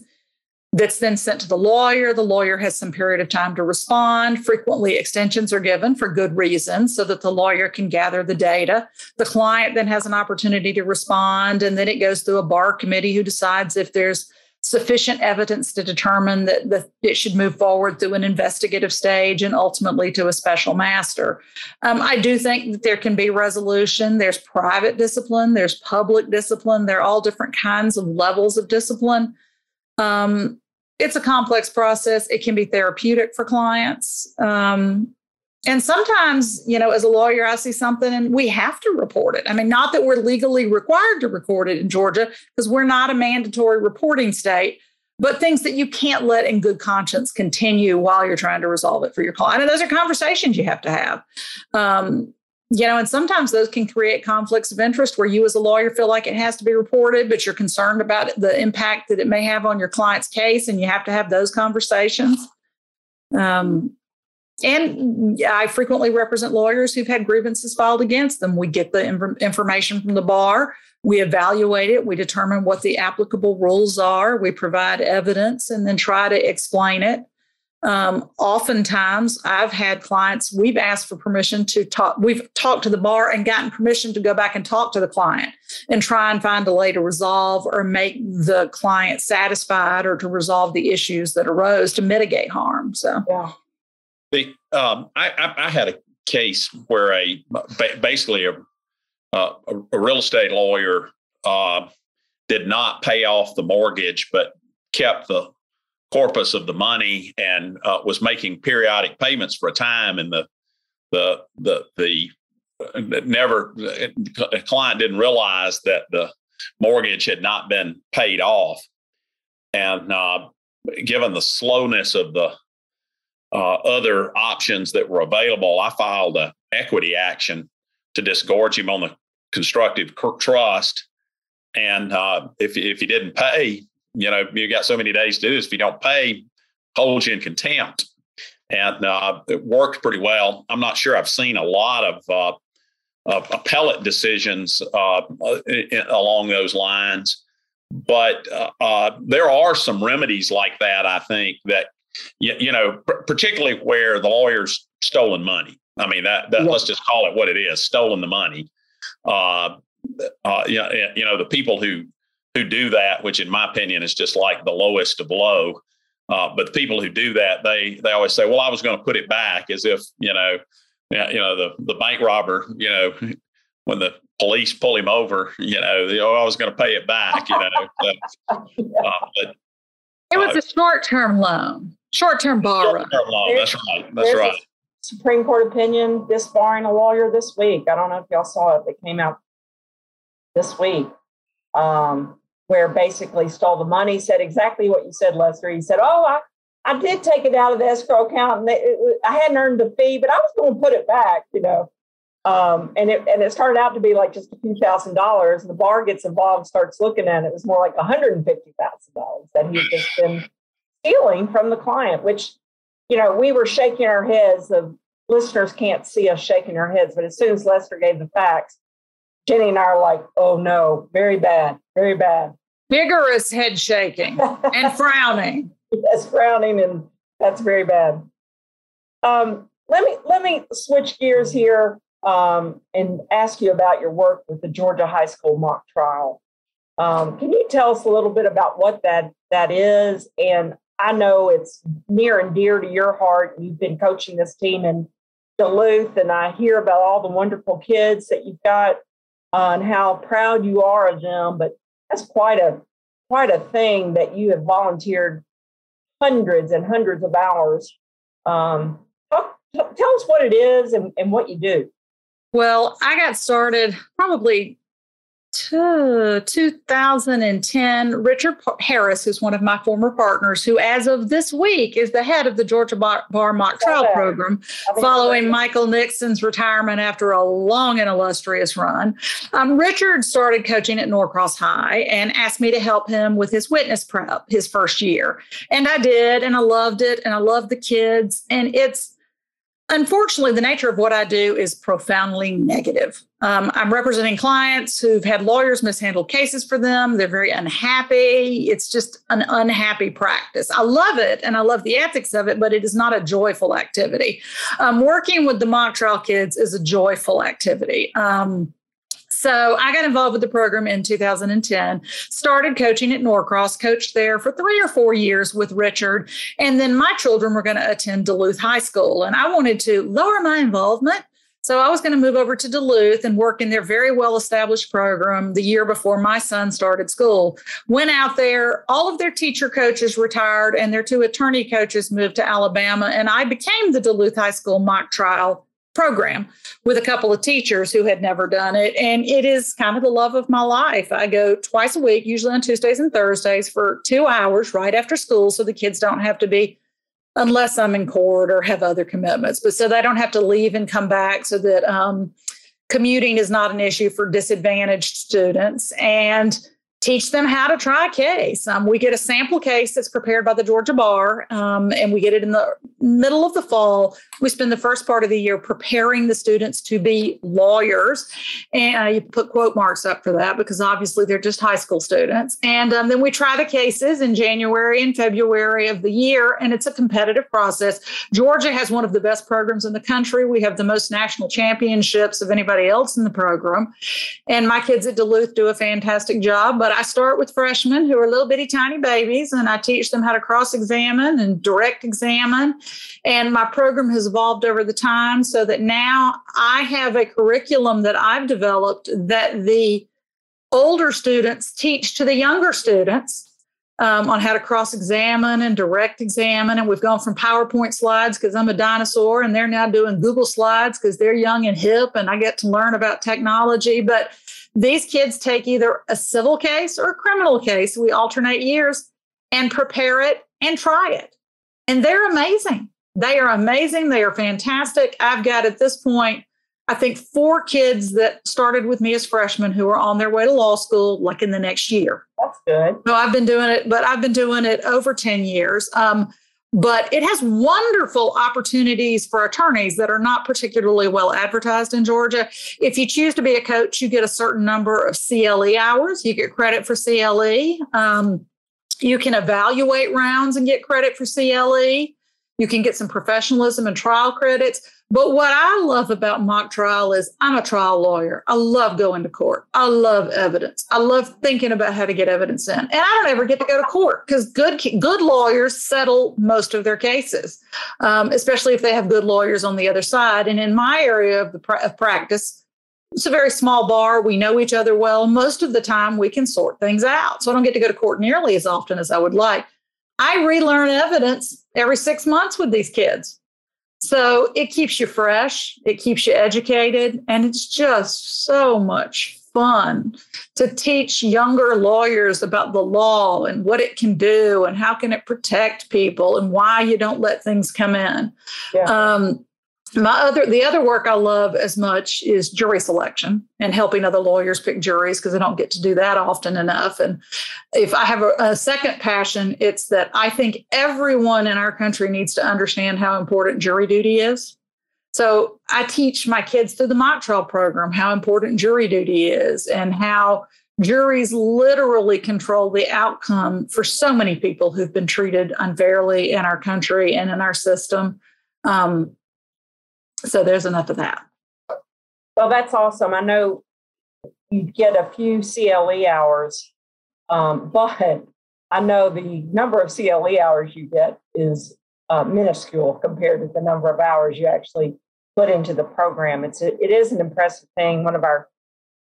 that's then sent to the lawyer. The lawyer has some period of time to respond. Frequently, extensions are given for good reasons so that the lawyer can gather the data. The client then has an opportunity to respond, and then it goes through a bar committee who decides if there's sufficient evidence to determine that the, it should move forward through an investigative stage and ultimately to a special master. Um, I do think that there can be resolution. There's private discipline, there's public discipline, there are all different kinds of levels of discipline. Um, it's a complex process. It can be therapeutic for clients. Um, and sometimes, you know, as a lawyer, I see something and we have to report it. I mean, not that we're legally required to record it in Georgia, because we're not a mandatory reporting state, but things that you can't let in good conscience continue while you're trying to resolve it for your client. And those are conversations you have to have. Um, you know, and sometimes those can create conflicts of interest where you as a lawyer feel like it has to be reported, but you're concerned about the impact that it may have on your client's case, and you have to have those conversations. Um, and I frequently represent lawyers who've had grievances filed against them. We get the inf- information from the bar, we evaluate it, we determine what the applicable rules are, we provide evidence, and then try to explain it. Um, oftentimes, I've had clients, we've asked for permission to talk, we've talked to the bar and gotten permission to go back and talk to the client and try and find a way to resolve or make the client satisfied or to resolve the issues that arose to mitigate harm. So, yeah. The, um, I, I, I, had a case where a basically a, a, a real estate lawyer uh, did not pay off the mortgage, but kept the corpus of the money and uh, was making periodic payments for a time and the the the the uh, never the client didn't realize that the mortgage had not been paid off. And uh, given the slowness of the uh, other options that were available i filed an equity action to disgorge him on the constructive trust. And uh, if, if he didn't pay you know, you got so many days to do this. If you don't pay, hold you in contempt. And uh, it worked pretty well. I'm not sure I've seen a lot of uh, uh, appellate decisions uh, along those lines, but uh, uh, there are some remedies like that. I think that you, you know, pr- particularly where the lawyer's stolen money. I mean, that, that yeah. let's just call it what it is: stolen the money. Uh, uh, you, know, you know, the people who who do that, which in my opinion is just like the lowest of low. Uh, but the people who do that, they they always say, "Well, I was going to put it back," as if you know, you know, the the bank robber, you know, when the police pull him over, you know, oh, I was going to pay it back, you know. [laughs] But, uh, but it was uh, a short term loan, short term borrow. Short term loan. That's right. That's right. Supreme Court opinion disbarring a lawyer this week. I don't know if y'all saw it. It came out this week. Um, where basically stole the money, said exactly what you said, Lester. He said, Oh, I, I did take it out of the escrow account and it, I hadn't earned the fee, but I was going to put it back, you know. Um, and it and it started out to be like just a few thousand dollars. And the bar gets involved, starts looking at it. It was more like $150,000 that he had just been stealing from the client, which, you know, we were shaking our heads. The listeners can't see us shaking our heads, but as soon as Lester gave the facts, Jenny and I are like, oh no, very bad, very bad. Vigorous head shaking and [laughs] frowning. Yes, frowning, and that's very bad. Um, let me let me switch gears here um, and ask you about your work with the Georgia High School mock trial. Um, can you tell us a little bit about what that that is? And I know it's near and dear to your heart. You've been coaching this team in Duluth, and I hear about all the wonderful kids that you've got and how proud you are of them. But that's quite a quite a thing that you have volunteered hundreds and hundreds of hours. Um, talk, t- tell us what it is and, and what you do. Well, I got started probably 2010, Richard Harris, who's one of my former partners, who as of this week is the head of the Georgia Bar, Mock Trial Program, following Michael Nixon's retirement after a long and illustrious run. Um, Richard started coaching at Norcross High and asked me to help him with his witness prep his first year. And I did, and I loved it, and I loved the kids. And it's Unfortunately, the nature of what I do is profoundly negative. Um, I'm representing clients who've had lawyers mishandle cases for them. They're very unhappy. It's just an unhappy practice. I love it and I love the ethics of it, but it is not a joyful activity. Um, working with the mock trial kids is a joyful activity. Um, so I got involved with the program in 2010, started coaching at Norcross, coached there for three or four years with Richard. And then my children were going to attend Duluth High School. And I wanted to lower my involvement. So I was going to move over to Duluth and work in their very well established program the year before my son started school. Went out there, all of their teacher coaches retired and their two attorney coaches moved to Alabama. And I became the Duluth High School mock trial program with a couple of teachers who had never done it. And it is kind of the love of my life. I go twice a week, usually on Tuesdays and Thursdays for two hours right after school so the kids don't have to be unless I'm in court or have other commitments, but so they don't have to leave and come back so that um, commuting is not an issue for disadvantaged students. And teach them how to try a case. Um, we get a sample case that's prepared by the Georgia Bar, um, and we get it in the middle of the fall. We spend the first part of the year preparing the students to be lawyers, and uh, you put quote marks up for that because obviously they're just high school students. And um, then we try the cases in January and February of the year, and it's a competitive process. Georgia has one of the best programs in the country. We have the most national championships of anybody else in the program, and my kids at Duluth do a fantastic job but I start with freshmen who are little bitty tiny babies, and I teach them how to cross examine and direct examine. And my program has evolved over the time so that now I have a curriculum that I've developed that the older students teach to the younger students. Um, on how to cross examine and direct examine. And we've gone from PowerPoint slides because I'm a dinosaur, and they're now doing Google slides because they're young and hip, and I get to learn about technology. But these kids take either a civil case or a criminal case. We alternate years and prepare it and try it. And they're amazing. They are amazing. They are fantastic. I've got at this point, I think four kids that started with me as freshmen who are on their way to law school, like in the next year. That's good. So I've been doing it, but I've been doing it over 10 years. Um, but it has wonderful opportunities for attorneys that are not particularly well advertised in Georgia. If you choose to be a coach, you get a certain number of CLE hours, you get credit for CLE. Um, you can evaluate rounds and get credit for CLE. You can get some professionalism and trial credits. But what I love about mock trial is I'm a trial lawyer. I love going to court. I love evidence. I love thinking about how to get evidence in. And I don't ever get to go to court because good good lawyers settle most of their cases, um, especially if they have good lawyers on the other side. And in my area of the of practice, it's a very small bar. We know each other well. Most of the time, we can sort things out. So I don't get to go to court nearly as often as I would like. I relearn evidence every six months with these kids. So it keeps you fresh, it keeps you educated, and it's just so much fun to teach younger lawyers about the law and what it can do and how can it protect people and why you don't let things come in. Yeah. Um, my other the other work I love as much is jury selection and helping other lawyers pick juries because I don't get to do that often enough. And if I have a, a, second passion, it's that I think everyone in our country needs to understand how important jury duty is. So I teach my kids through the mock trial program how important jury duty is and how juries literally control the outcome for so many people who've been treated unfairly in our country and in our system. Um, so there's enough of that. Well, that's awesome. I know you get a few CLE hours, um, [laughs] but I know the number of CLE hours you get is uh, minuscule compared to the number of hours you actually put into the program. It's a, it is an impressive thing. One of our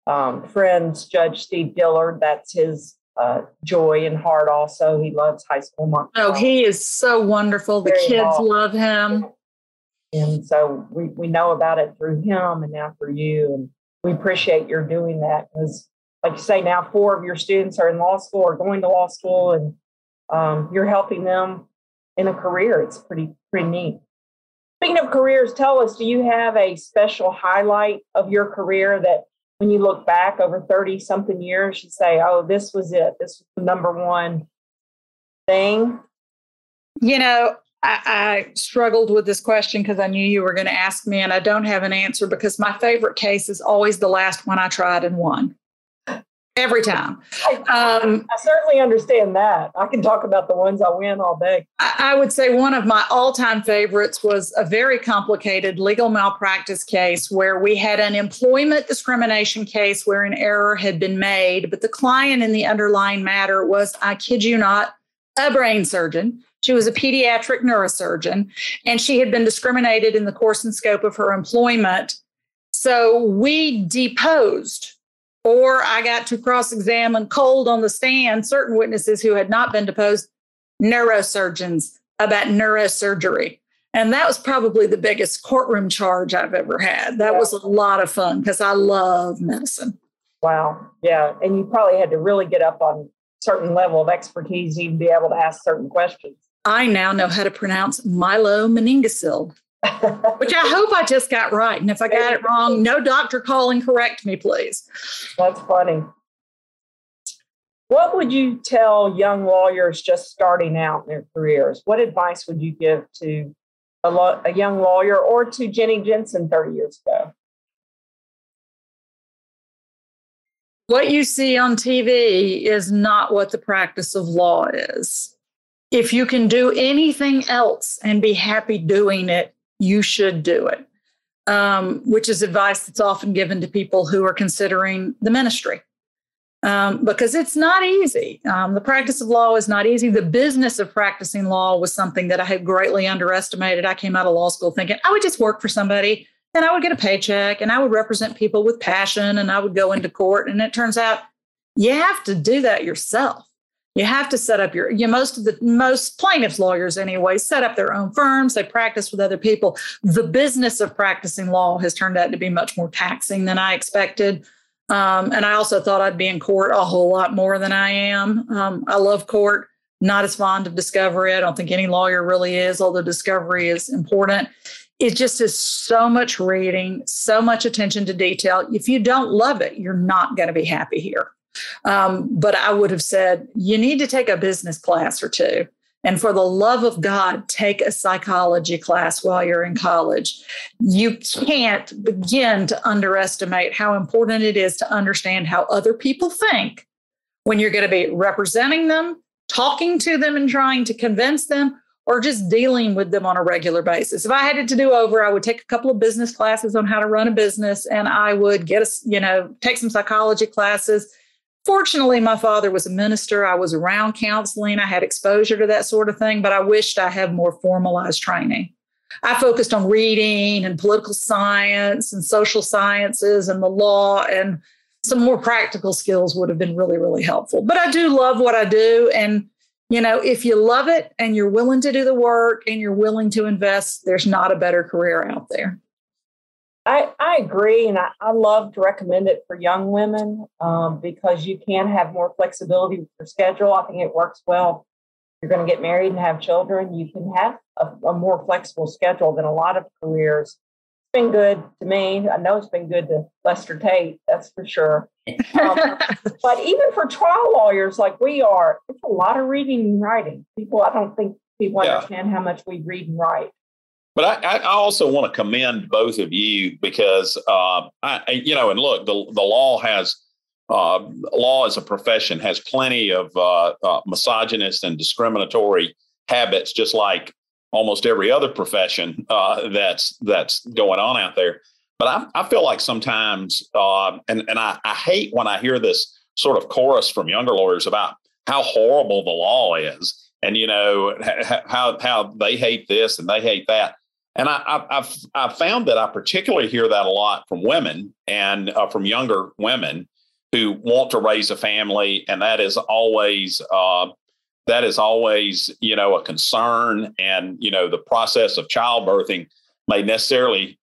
um, friends, Judge Steve Dillard, that's his uh, joy and heart. Also, he loves high school. Oh, he is so wonderful. The Very kids involved. love him. And so we, we know about it through him and now through you. And we appreciate your doing that because like you say, now four of your students are in law school or going to law school, and um, you're helping them in a career. It's pretty pretty neat. Speaking of careers, tell us, do you have a special highlight of your career that when you look back over 30 something years, you say, oh, this was it. This was the number one thing? You know, I, I struggled with this question because I knew you were going to ask me, and I don't have an answer because my favorite case is always the last one I tried and won every time. Um, I certainly understand that. I can talk about the ones I win all day. I, I would say one of my all time favorites was a very complicated legal malpractice case where we had an employment discrimination case where an error had been made, but the client in the underlying matter was, I kid you not, a brain surgeon. She was a pediatric neurosurgeon, and she had been discriminated in the course and scope of her employment. So we deposed or I got to cross examine cold on the stand certain witnesses who had not been deposed, neurosurgeons about neurosurgery. And that was probably the biggest courtroom charge I've ever had. That yeah. was a lot of fun because I love medicine. Wow. Yeah. And you probably had to really get up on certain level of expertise even be able to ask certain questions. I now know how to pronounce myelomeningocele which I hope I just got right. And if I got it wrong, no doctor call and correct me, please. That's funny. What would you tell young lawyers just starting out in their careers? What advice would you give to a, lo- a young lawyer or to Jenny Jensen 30 years ago? What you see on TV is not what the practice of law is. If you can do anything else and be happy doing it, you should do it, um, which is advice that's often given to people who are considering the ministry. Um, because it's not easy. Um, the practice of law is not easy. The business of practicing law was something that I had greatly underestimated. I came out of law school thinking I would just work for somebody and I would get a paycheck and I would represent people with passion and I would go into court. And it turns out you have to do that yourself. You have to set up your, you know, most of the most plaintiffs lawyers anyway set up their own firms. They practice with other people. The business of practicing law has turned out to be much more taxing than I expected. Um, and I also thought I'd be in court a whole lot more than I am. Um, I love court, not as fond of discovery. I don't think any lawyer really is, although discovery is important. It just is so much reading, so much attention to detail. If you don't love it, you're not going to be happy here. Um, but I would have said, you need to take a business class or two. And for the love of God, take a psychology class while you're in college. You can't begin to underestimate how important it is to understand how other people think when you're going to be representing them, talking to them, and trying to convince them, or just dealing with them on a regular basis. If I had it to do over, I would take a couple of business classes on how to run a business and I would get a, you know, take some psychology classes Fortunately, my father was a minister. I was around counseling. I had exposure to that sort of thing, but I wished I had more formalized training. I focused on reading and political science and social sciences and the law, and some more practical skills would have been really, really helpful. But I do love what I do. And, you know, if you love it and you're willing to do the work and you're willing to invest, there's not a better career out there. I, I agree, and I, I love to recommend it for young women um, because you can have more flexibility with your schedule. I think it works well. You're going to get married and have children. You can have a, a more flexible schedule than a lot of careers. It's been good to me. I know it's been good to Lester Tate, that's for sure. Um, [laughs] but even for trial lawyers like we are, it's a lot of reading and writing. People, I don't think people yeah. understand how much we read and write. But I, I, also want to commend both of you because, uh, I, you know, and look, the, the law has, uh, law as a profession has plenty of uh, uh, misogynist and discriminatory habits, just like almost every other profession uh, that's that's going on out there. But I, I feel like sometimes, uh, and and I, I hate when I hear this sort of chorus from younger lawyers about how horrible the law is, and you know how how they hate this and they hate that. And I, have I've found that I particularly hear that a lot from women and uh, from younger women who want to raise a family, and that is always uh, that is always you know a concern. And you know the process of childbirthing may necessarily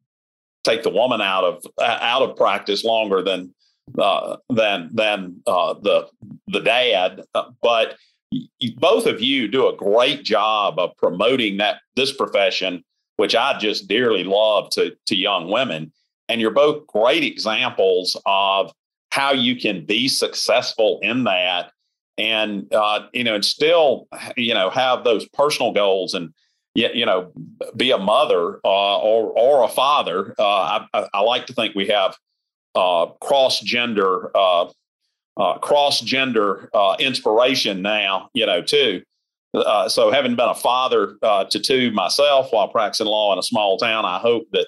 take the woman out of uh, out of practice longer than uh, than than uh, the the dad. Uh, but both of you do a great job of promoting that this profession, which I just dearly love to to young women. And you're both great examples of how you can be successful in that, and uh, you know, and still you know have those personal goals and you know be a mother uh, or or a father. Uh, I, I, like to think we have uh, cross gender uh, uh, cross gender uh, inspiration now, you know, too. Uh, so, having been a father uh, to two myself while practicing law in a small town, I hope that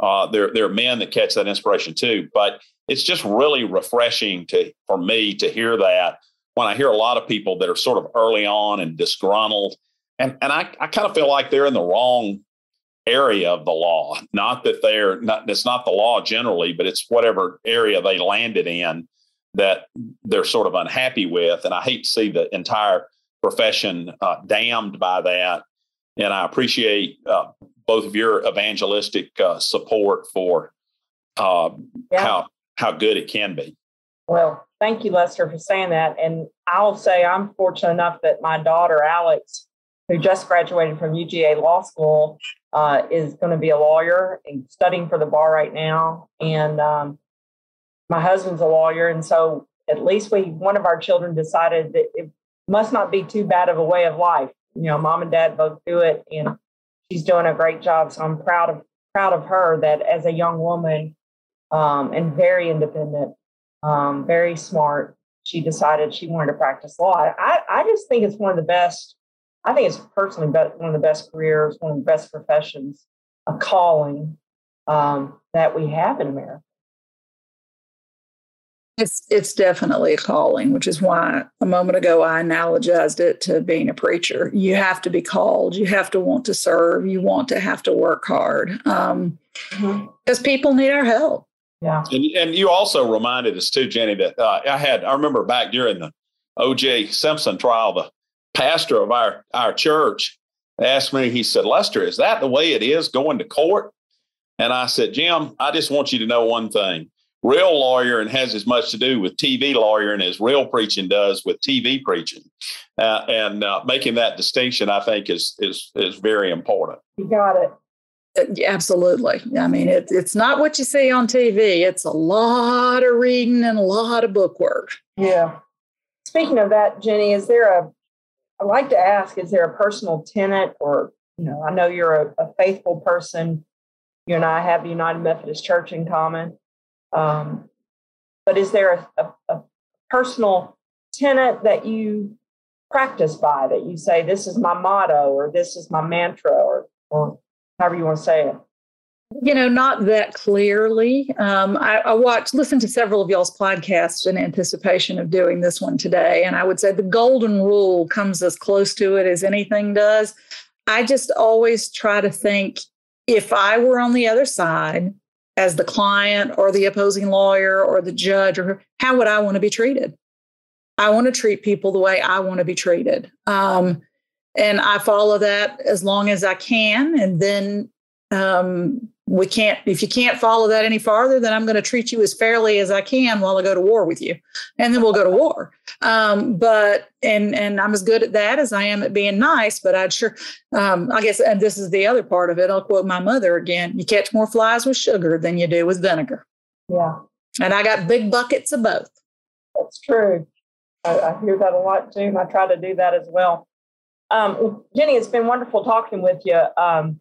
uh, there there are men that catch that inspiration too. But it's just really refreshing to for me to hear that when I hear a lot of people that are sort of early on and disgruntled, and and I, I kind of feel like they're in the wrong area of the law. Not that they're not it's not the law generally, but it's whatever area they landed in that they're sort of unhappy with. And I hate to see the entire profession uh, damned by that. And I appreciate uh, both of your evangelistic uh, support for um, yeah. how how good it can be. Well, thank you, Lester, for saying that. And I'll say I'm fortunate enough that my daughter Alex, who just graduated from UGA Law School, uh, is going to be a lawyer and studying for the bar right now. And um, my husband's a lawyer, and so at least we one of our children decided that it must not be too bad of a way of life. You know, mom and dad both do it, and she's doing a great job. So I'm proud of proud of her that as a young woman um, and very independent, um, very smart, she decided she wanted to practice law. I, I just think it's one of the best. I think it's personally one of the best careers, one of the best professions, a calling um, that we have in America. It's it's definitely a calling, which is why a moment ago I analogized it to being a preacher. You have to be called. You have to want to serve. You want to have to work hard because um, mm-hmm. people need our help. Yeah, and, and you also reminded us too, Jenny, that uh, I had. I remember back during the O.J. Simpson trial, the pastor of our our church asked me. He said, "Lester, is that the way it is going to court?" And I said, "Jim, I just want you to know one thing." Real lawyering has as much to do with TV lawyering as real preaching does with TV preaching. Uh, and uh, making that distinction, I think, is is is very important. You got it. Uh, absolutely. I mean, it, it's not what you see on TV. It's a lot of reading and a lot of book work. Yeah. Speaking of that, Jenny, is there a? I like to ask: Is there a personal tenant or you know, I know you're a, a faithful person. You and I have the United Methodist Church in common. Um, but is there a, a, a personal tenet that you practice by that you say, this is my motto or this is my mantra or, or however you want to say it? You know, not that clearly. Um, I, I watched, listened to several of y'all's podcasts in anticipation of doing this one today. And I would say the golden rule comes as close to it as anything does. I just always try to think if I were on the other side as the client or the opposing lawyer or the judge or how would I want to be treated? I want to treat people the way I want to be treated. Um, and I follow that as long as I can. And then um, we can't if you can't follow that any farther then i'm going to treat you as fairly as i can while i go to war with you. And then we'll go to war. Um, but and and i'm as good at that as i am at being nice but i'd sure um, i guess and this is the other part of it. I'll quote my mother again you catch more flies with sugar than you do with vinegar. Yeah. And i got big buckets of both. That's true. I, I hear that a lot too and i try to do that as well. Um, jenny it's been wonderful talking with you. Um,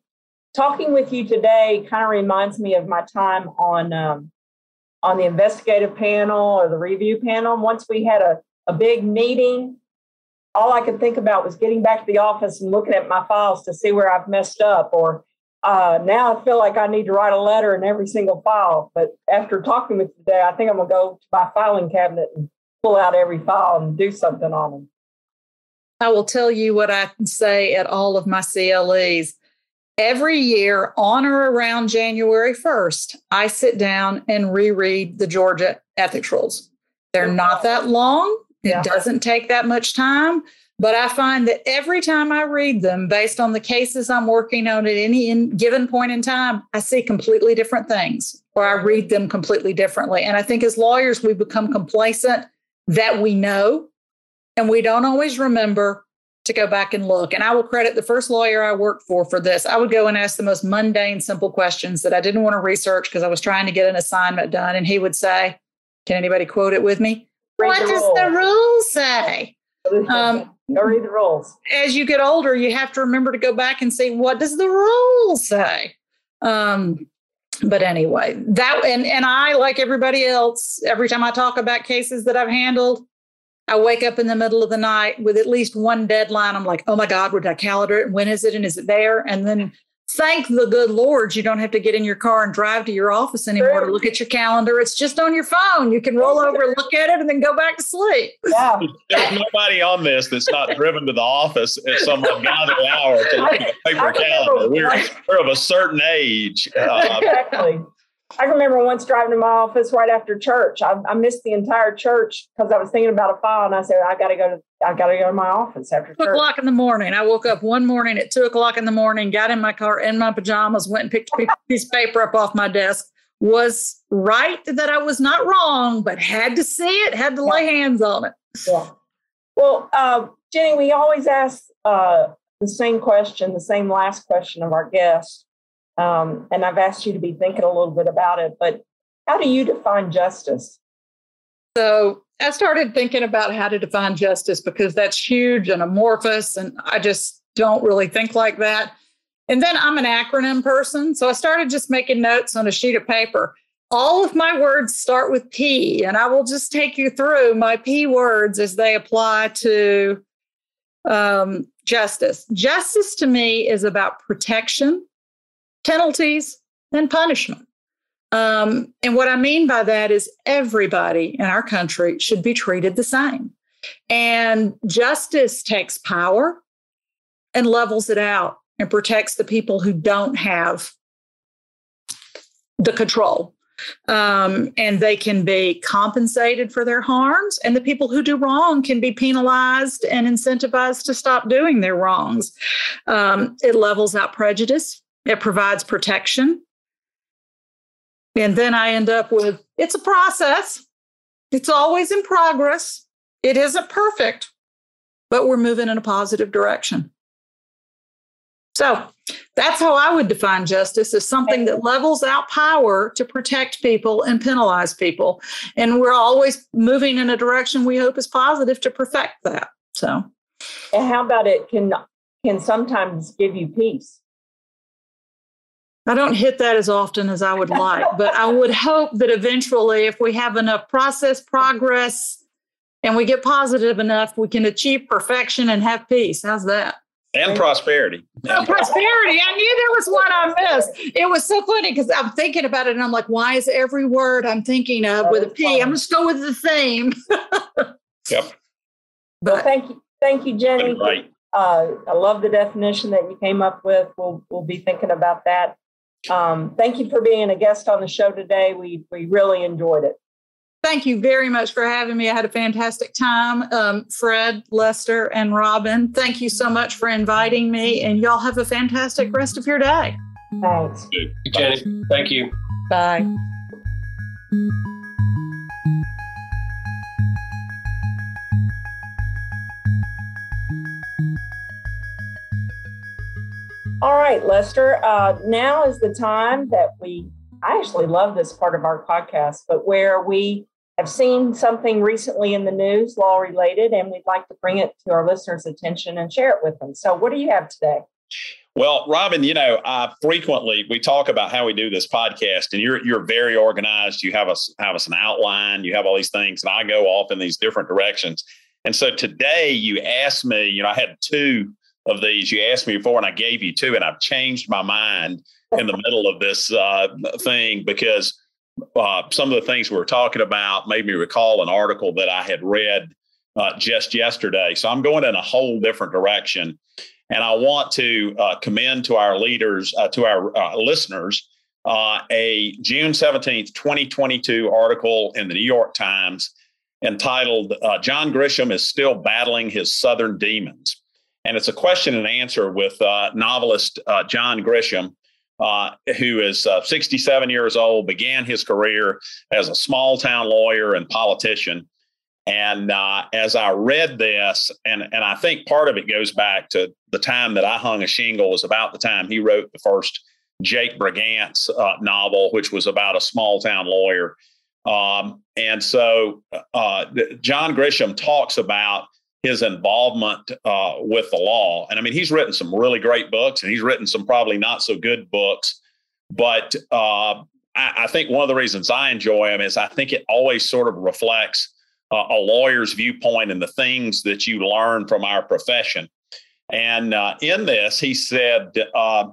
talking with you today kind of reminds me of my time on um, on the investigative panel or the review panel. Once we had a, a big meeting, all I could think about was getting back to the office and looking at my files to see where I've messed up. Or uh, now I feel like I need to write a letter in every single file. But after talking with you today, I think I'm gonna go to my filing cabinet and pull out every file and do something on them. I will tell you what I can say at all of my CLEs every year on or around January 1st, I sit down and reread the Georgia ethics rules. They're not that long. It yeah. doesn't take that much time. But I find that every time I read them, based on the cases I'm working on at any given point in time, I see completely different things or I read them completely differently. And I think as lawyers, we become complacent that we know and we don't always remember to go back and look. And I will credit the first lawyer I worked for for this. I would go and ask the most mundane, simple questions that I didn't want to research because I was trying to get an assignment done. And he would say, Can anybody quote it with me? Read what the does rules. the rule say? Um, go read the rules. As you get older, you have to remember to go back and say, What does the rule say? Um, but anyway, that and and I like everybody else. Every time I talk about cases that I've handled, I wake up in the middle of the night with at least one deadline. I'm like, oh my God, would I calendar it? When is it? And is it there? And then thank the good Lord you don't have to get in your car and drive to your office anymore to look at your calendar. It's just on your phone. You can roll over, [laughs] look at it, and then go back to sleep. Yeah. There's nobody on this that's not driven to the office at some ungodly hour to [laughs] look at a paper calendar. We're, we're of a certain age. Uh, [laughs] exactly. I remember once driving to my office right after church. I, I missed the entire church because I was thinking about a file, and I said, "I got to go to I got to go to my office after two o'clock in the morning." I woke up one morning at two o'clock in the morning, got in my car in my pajamas, went and picked a piece of paper up off my desk. Was right that I was not wrong, but had to see it, had to lay hands on it. Yeah. Well, uh, Jenny, we always ask uh, the same question, the same last question of our guests. Um, and I've asked you to be thinking a little bit about it, but how do you define justice? So I started thinking about how to define justice because that's huge and amorphous, and I just don't really think like that. And then I'm an acronym person. So I started just making notes on a sheet of paper. All of my words start with P, and I will just take you through my P words as they apply to um, justice. Justice to me is about protection, penalties and punishment. Um, and what I mean by that is everybody in our country should be treated the same. And justice takes power and levels it out and protects the people who don't have the control. Um, and they can be compensated for their harms, and the people who do wrong can be penalized and incentivized to stop doing their wrongs. Um, it levels out prejudice it provides protection. And then I end up with it's a process. It's always in progress. It isn't perfect, but we're moving in a positive direction. So that's how I would define justice as something that levels out power to protect people and penalize people. And we're always moving in a direction we hope is positive to perfect that. So and how about it can can sometimes give you peace? I don't hit that as often as I would like, but I would hope that eventually, if we have enough process progress and we get positive enough, we can achieve perfection and have peace. How's that? And prosperity. Oh, prosperity. I knew there was one I missed. It was so funny because I'm thinking about it and I'm like, why is every word I'm thinking of with a P? I'm just go with the theme. [laughs] yep. But well, thank you. Thank you, Jenny. Right. Uh, I love the definition that you came up with. We'll, we'll be thinking about that. Um, thank you for being a guest on the show today. We we really enjoyed it. Thank you very much for having me. I had a fantastic time. Um, Fred, Lester, and Robin, thank you so much for inviting me. And y'all have a fantastic rest of your day. Thanks. Jenny, thank you. Bye. All right, Lester. Uh, now is the time that we, I actually love this part of our podcast, but where we have seen something recently in the news, law related, and we'd like to bring it to our listeners' attention and share it with them. So, what do you have today? Well, Robin, you know, I frequently we talk about how we do this podcast, and you're you're very organized. You have us have us an outline. You have all these things, and I go off in these different directions. And so today, you asked me. You know, I had two of these you asked me before, and I gave you two, and I've changed my mind in the middle of this uh, thing because uh, some of the things we were talking about made me recall an article that I had read uh, just yesterday. So I'm going in a whole different direction. And I want to uh, commend to our leaders, uh, to our uh, listeners, a June 17th, 2022 article in the New York Times entitled John Grisham is Still Battling His Southern Demons. And it's a question and answer with uh, novelist uh, John Grisham, uh, who is uh, 67 years old, began his career as a small town lawyer and politician. And uh, as I read this, and, and I think part of it goes back to the time that I hung a shingle was about the time he wrote the first Jake Brigance novel, which was about a small town lawyer um, and so uh, John Grisham talks about his involvement uh, with the law. And I mean, he's written some really great books and he's written some probably not so good books. But uh, I, I, think one of the reasons I enjoy him is I think it always sort of reflects uh, a lawyer's viewpoint and the things that you learn from our profession. And uh, in this, he said, uh,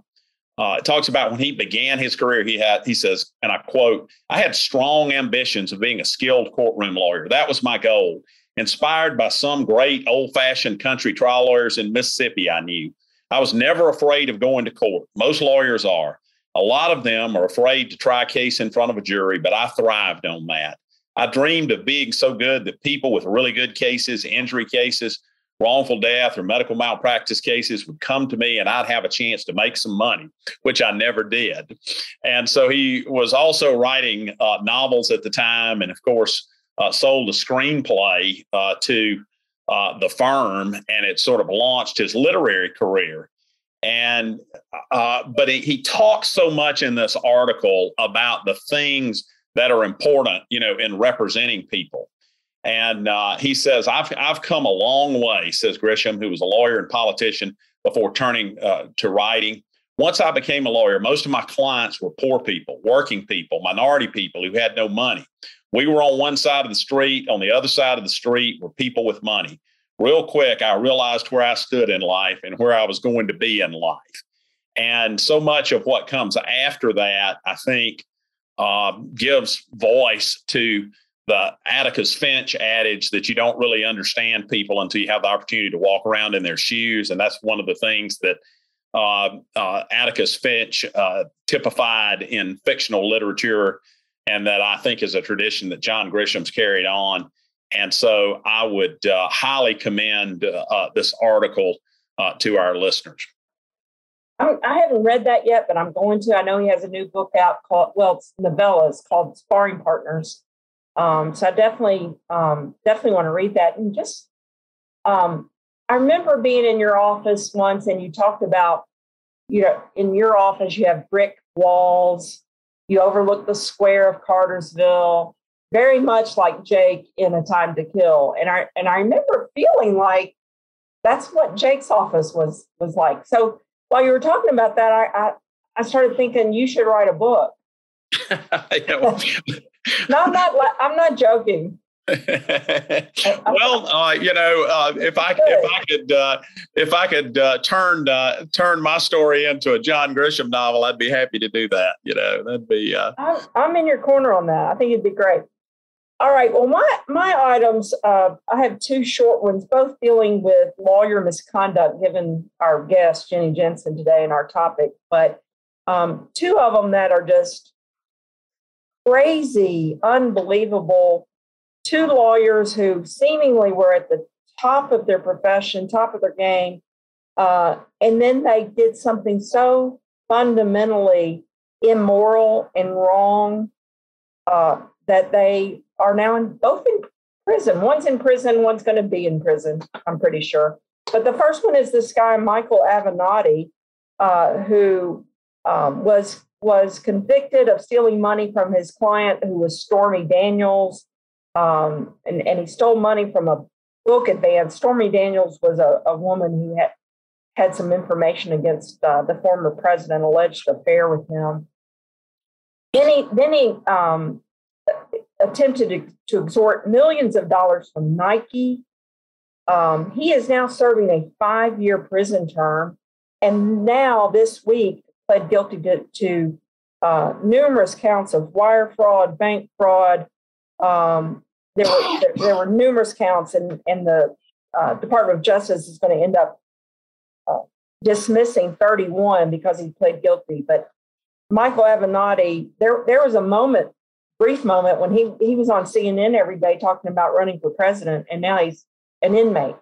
uh, it talks about when he began his career, he had, he says, and I quote, I had strong ambitions of being a skilled courtroom lawyer. That was my goal. Inspired by some great old fashioned country trial lawyers in Mississippi, I knew. I was never afraid of going to court. Most lawyers are. A lot of them are afraid to try a case in front of a jury, but I thrived on that. I dreamed of being so good that people with really good cases, injury cases, wrongful death or medical malpractice cases would come to me and I'd have a chance to make some money, which I never did. And so he was also writing uh, novels at the time and, of course, uh, sold a screenplay uh, to uh, the firm and it sort of launched his literary career. And, uh, but he, he talks so much in this article about the things that are important, you know, in representing people. And uh, he says, I've, I've come a long way, says Grisham, who was a lawyer and politician before turning uh, to writing. Once I became a lawyer, most of my clients were poor people, working people, minority people who had no money. We were on one side of the street. On the other side of the street were people with money. Real quick, I realized where I stood in life and where I was going to be in life. And so much of what comes after that, I think, uh, gives voice to the Atticus Finch adage that you don't really understand people until you have the opportunity to walk around in their shoes. And that's one of the things that uh, uh, Atticus Finch uh, typified in fictional literature, and that I think is a tradition that John Grisham's carried on. And so I would uh, highly commend uh, this article uh, to our listeners. I haven't read that yet, but I'm going to. I know he has a new book out called, well, it's novellas called Sparring Partners. Um, so I definitely, um, definitely want to read that. And just, um, I remember being in your office once and you talked about, you know, in your office, you have brick walls, you overlook the square of Cartersville, very much like Jake in A Time to Kill. And I, and I remember feeling like that's what Jake's office was, was like. So while you were talking about that, I, I, I started thinking you should write a book. [laughs] no, I'm [laughs] not. I'm not joking. [laughs] well, uh, you know, uh, if I if I could uh, if I could uh, turn uh, turn my story into a John Grisham novel, I'd be happy to do that. You know, that'd be. Uh, I'm, I'm in your corner on that. I think it'd be great. All right. Well, my my items. I have two short ones, both dealing with lawyer misconduct, given our guest Jenny Jensen today and our topic. But um, two of them that are just crazy, unbelievable. Two lawyers who seemingly were at the top of their profession, top of their game. Uh, and then they did something so fundamentally immoral and wrong uh, that they are now in, both in prison. One's in prison, one's going to be in prison, I'm pretty sure. But the first one is this guy, Michael Avenatti, uh, who um, was was convicted of stealing money from his client, who was Stormy Daniels, um, and, and he stole money from a book advance. Stormy Daniels was a, a woman who had had some information against uh, the former president, alleged affair with him. Then he then he um, attempted to, to, extort millions of dollars from Nike. Um, he is now serving a five year prison term. And now this week, pled guilty to, to uh, numerous counts of wire fraud, bank fraud. Um, there were there, were numerous counts, and and the uh, Department of Justice is going to end up uh, dismissing 31 because he pled guilty. But Michael Avenatti, there there was a moment brief moment when he he was on CNN every day talking about running for president, and now he's an inmate.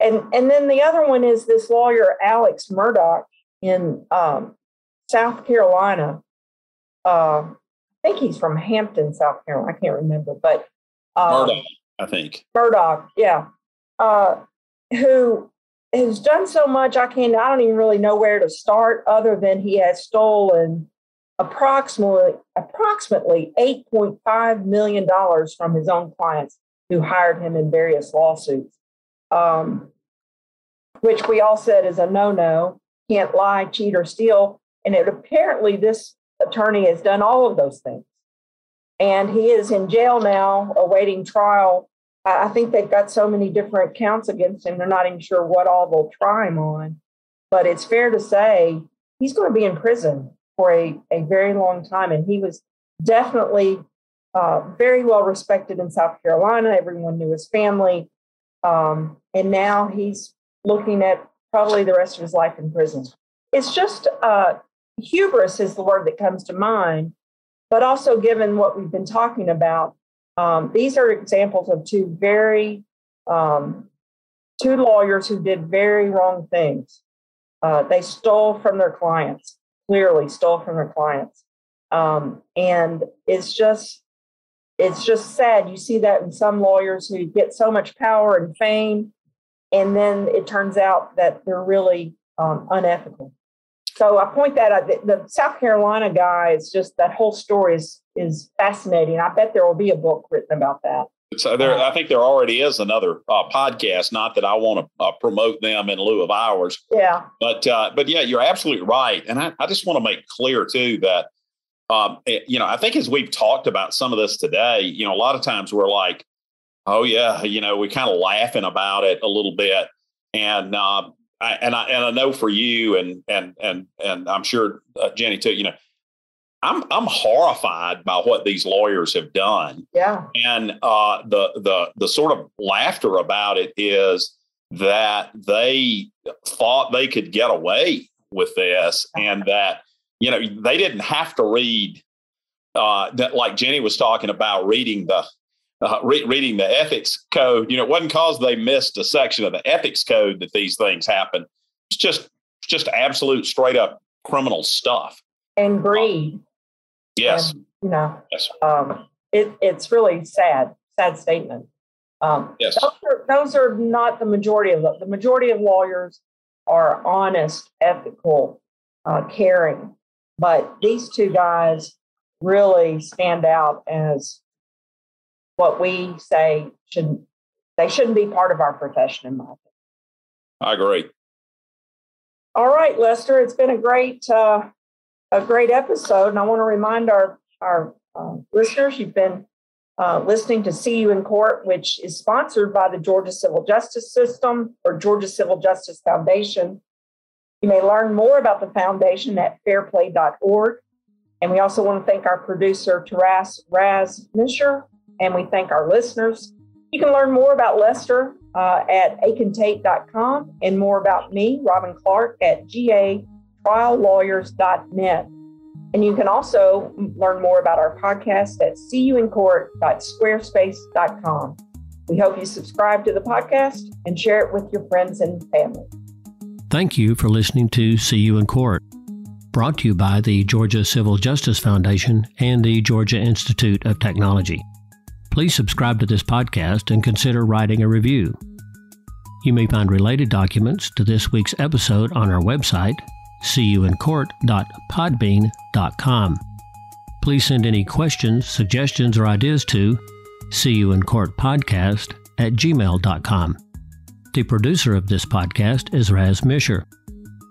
And and then the other one is this lawyer Alex Murdaugh in um, South Carolina. Uh, I think he's from Hampton, South Carolina. I can't remember, but um, Murdaugh, I think Murdaugh, yeah, uh, who has done so much. I can't. I don't even really know where to start, other than he has stolen approximately approximately eight point five million dollars from his own clients who hired him in various lawsuits, um, which we all said is a no-no. Can't lie, cheat, or steal. And it apparently this attorney has done all of those things. And he is in jail now awaiting trial. I think they've got so many different counts against him, they're not even sure what all they'll try him on. But it's fair to say he's going to be in prison for a, a very long time. And he was definitely uh, very well respected in South Carolina. Everyone knew his family. Um, and now he's looking at probably the rest of his life in prison. It's just uh, hubris is the word that comes to mind, but also given what we've been talking about, um, these are examples of two very um, two lawyers who did very wrong things. Uh, they stole from their clients, clearly stole from their clients, um, and it's just it's just sad. You see that in some lawyers who get so much power and fame, and then it turns out that they're really um, unethical. So I point that out. The South Carolina guy is just that whole story is is fascinating. I bet there will be a book written about that. So there, I think there already is another uh, podcast. Not that I want to uh, promote them in lieu of ours. Yeah. But uh, but yeah, you're absolutely right, and I, I just want to make clear too that um, eh, you know I think as we've talked about some of this today, you know, a lot of times we're like, oh yeah, you know, we kind of laughing about it a little bit, and uh, I, and I and I know for you and and and and I'm sure uh, Jenny too. You know, I'm I'm horrified by what these lawyers have done. Yeah. And uh, the the the sort of laughter about it is that they thought they could get away with this, and that you know they didn't have to read uh, that like Jenny was talking about reading the uh, re- reading the ethics code. You know, it wasn't because they missed a section of the ethics code that these things happen. It's just just absolute straight up criminal stuff. And greed. yes. And, you know. Yes. Um, it, it's really sad, sad statement. Um, yes. Those are, those are not the majority of them. The majority of lawyers are honest, ethical, uh, caring. But these two guys really stand out as what we say should they shouldn't be part of our profession in my opinion. I agree. All right, Lester, it's been a great uh, a great episode, and I want to remind our our uh, listeners you've been uh, listening to See You in Court, which is sponsored by the Georgia Civil Justice System or Georgia Civil Justice Foundation. You may learn more about the foundation at fairplay.org. And we also want to thank our producer, Taras Raz Misher, and we thank our listeners. You can learn more about Lester uh, at akintate.com and more about me, Robin Clark, at gatriallawyers.net. And you can also learn more about our podcast at seeyouincourt.squarespace.com. We hope you subscribe to the podcast and share it with your friends and family. Thank you for listening to See You in Court, brought to you by the Georgia Civil Justice Foundation and the Georgia Institute of Technology please subscribe to this podcast and consider writing a review. You may find related documents to this week's episode on our website, seeyouincourt.podbean.com. Please send any questions, suggestions, or ideas to seeyouincourtpodcast at gmail.com. The producer of this podcast is Raz Misher.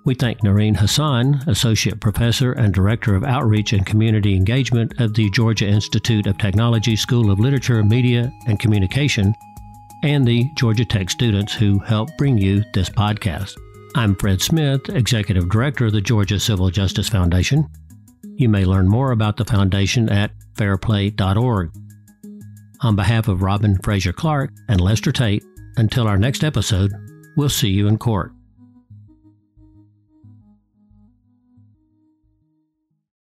We thank Noreen Hassan, Associate Professor and Director of Outreach and Community Engagement of the Georgia Institute of Technology School of Literature, Media, and Communication, and the Georgia Tech students who help bring you this podcast. I'm Fred Smith, Executive Director of the Georgia Civil Justice Foundation. You may learn more about the foundation at fairplay.org. On behalf of Robin Frazer Clark and Lester Tate, until our next episode, we'll see you in court.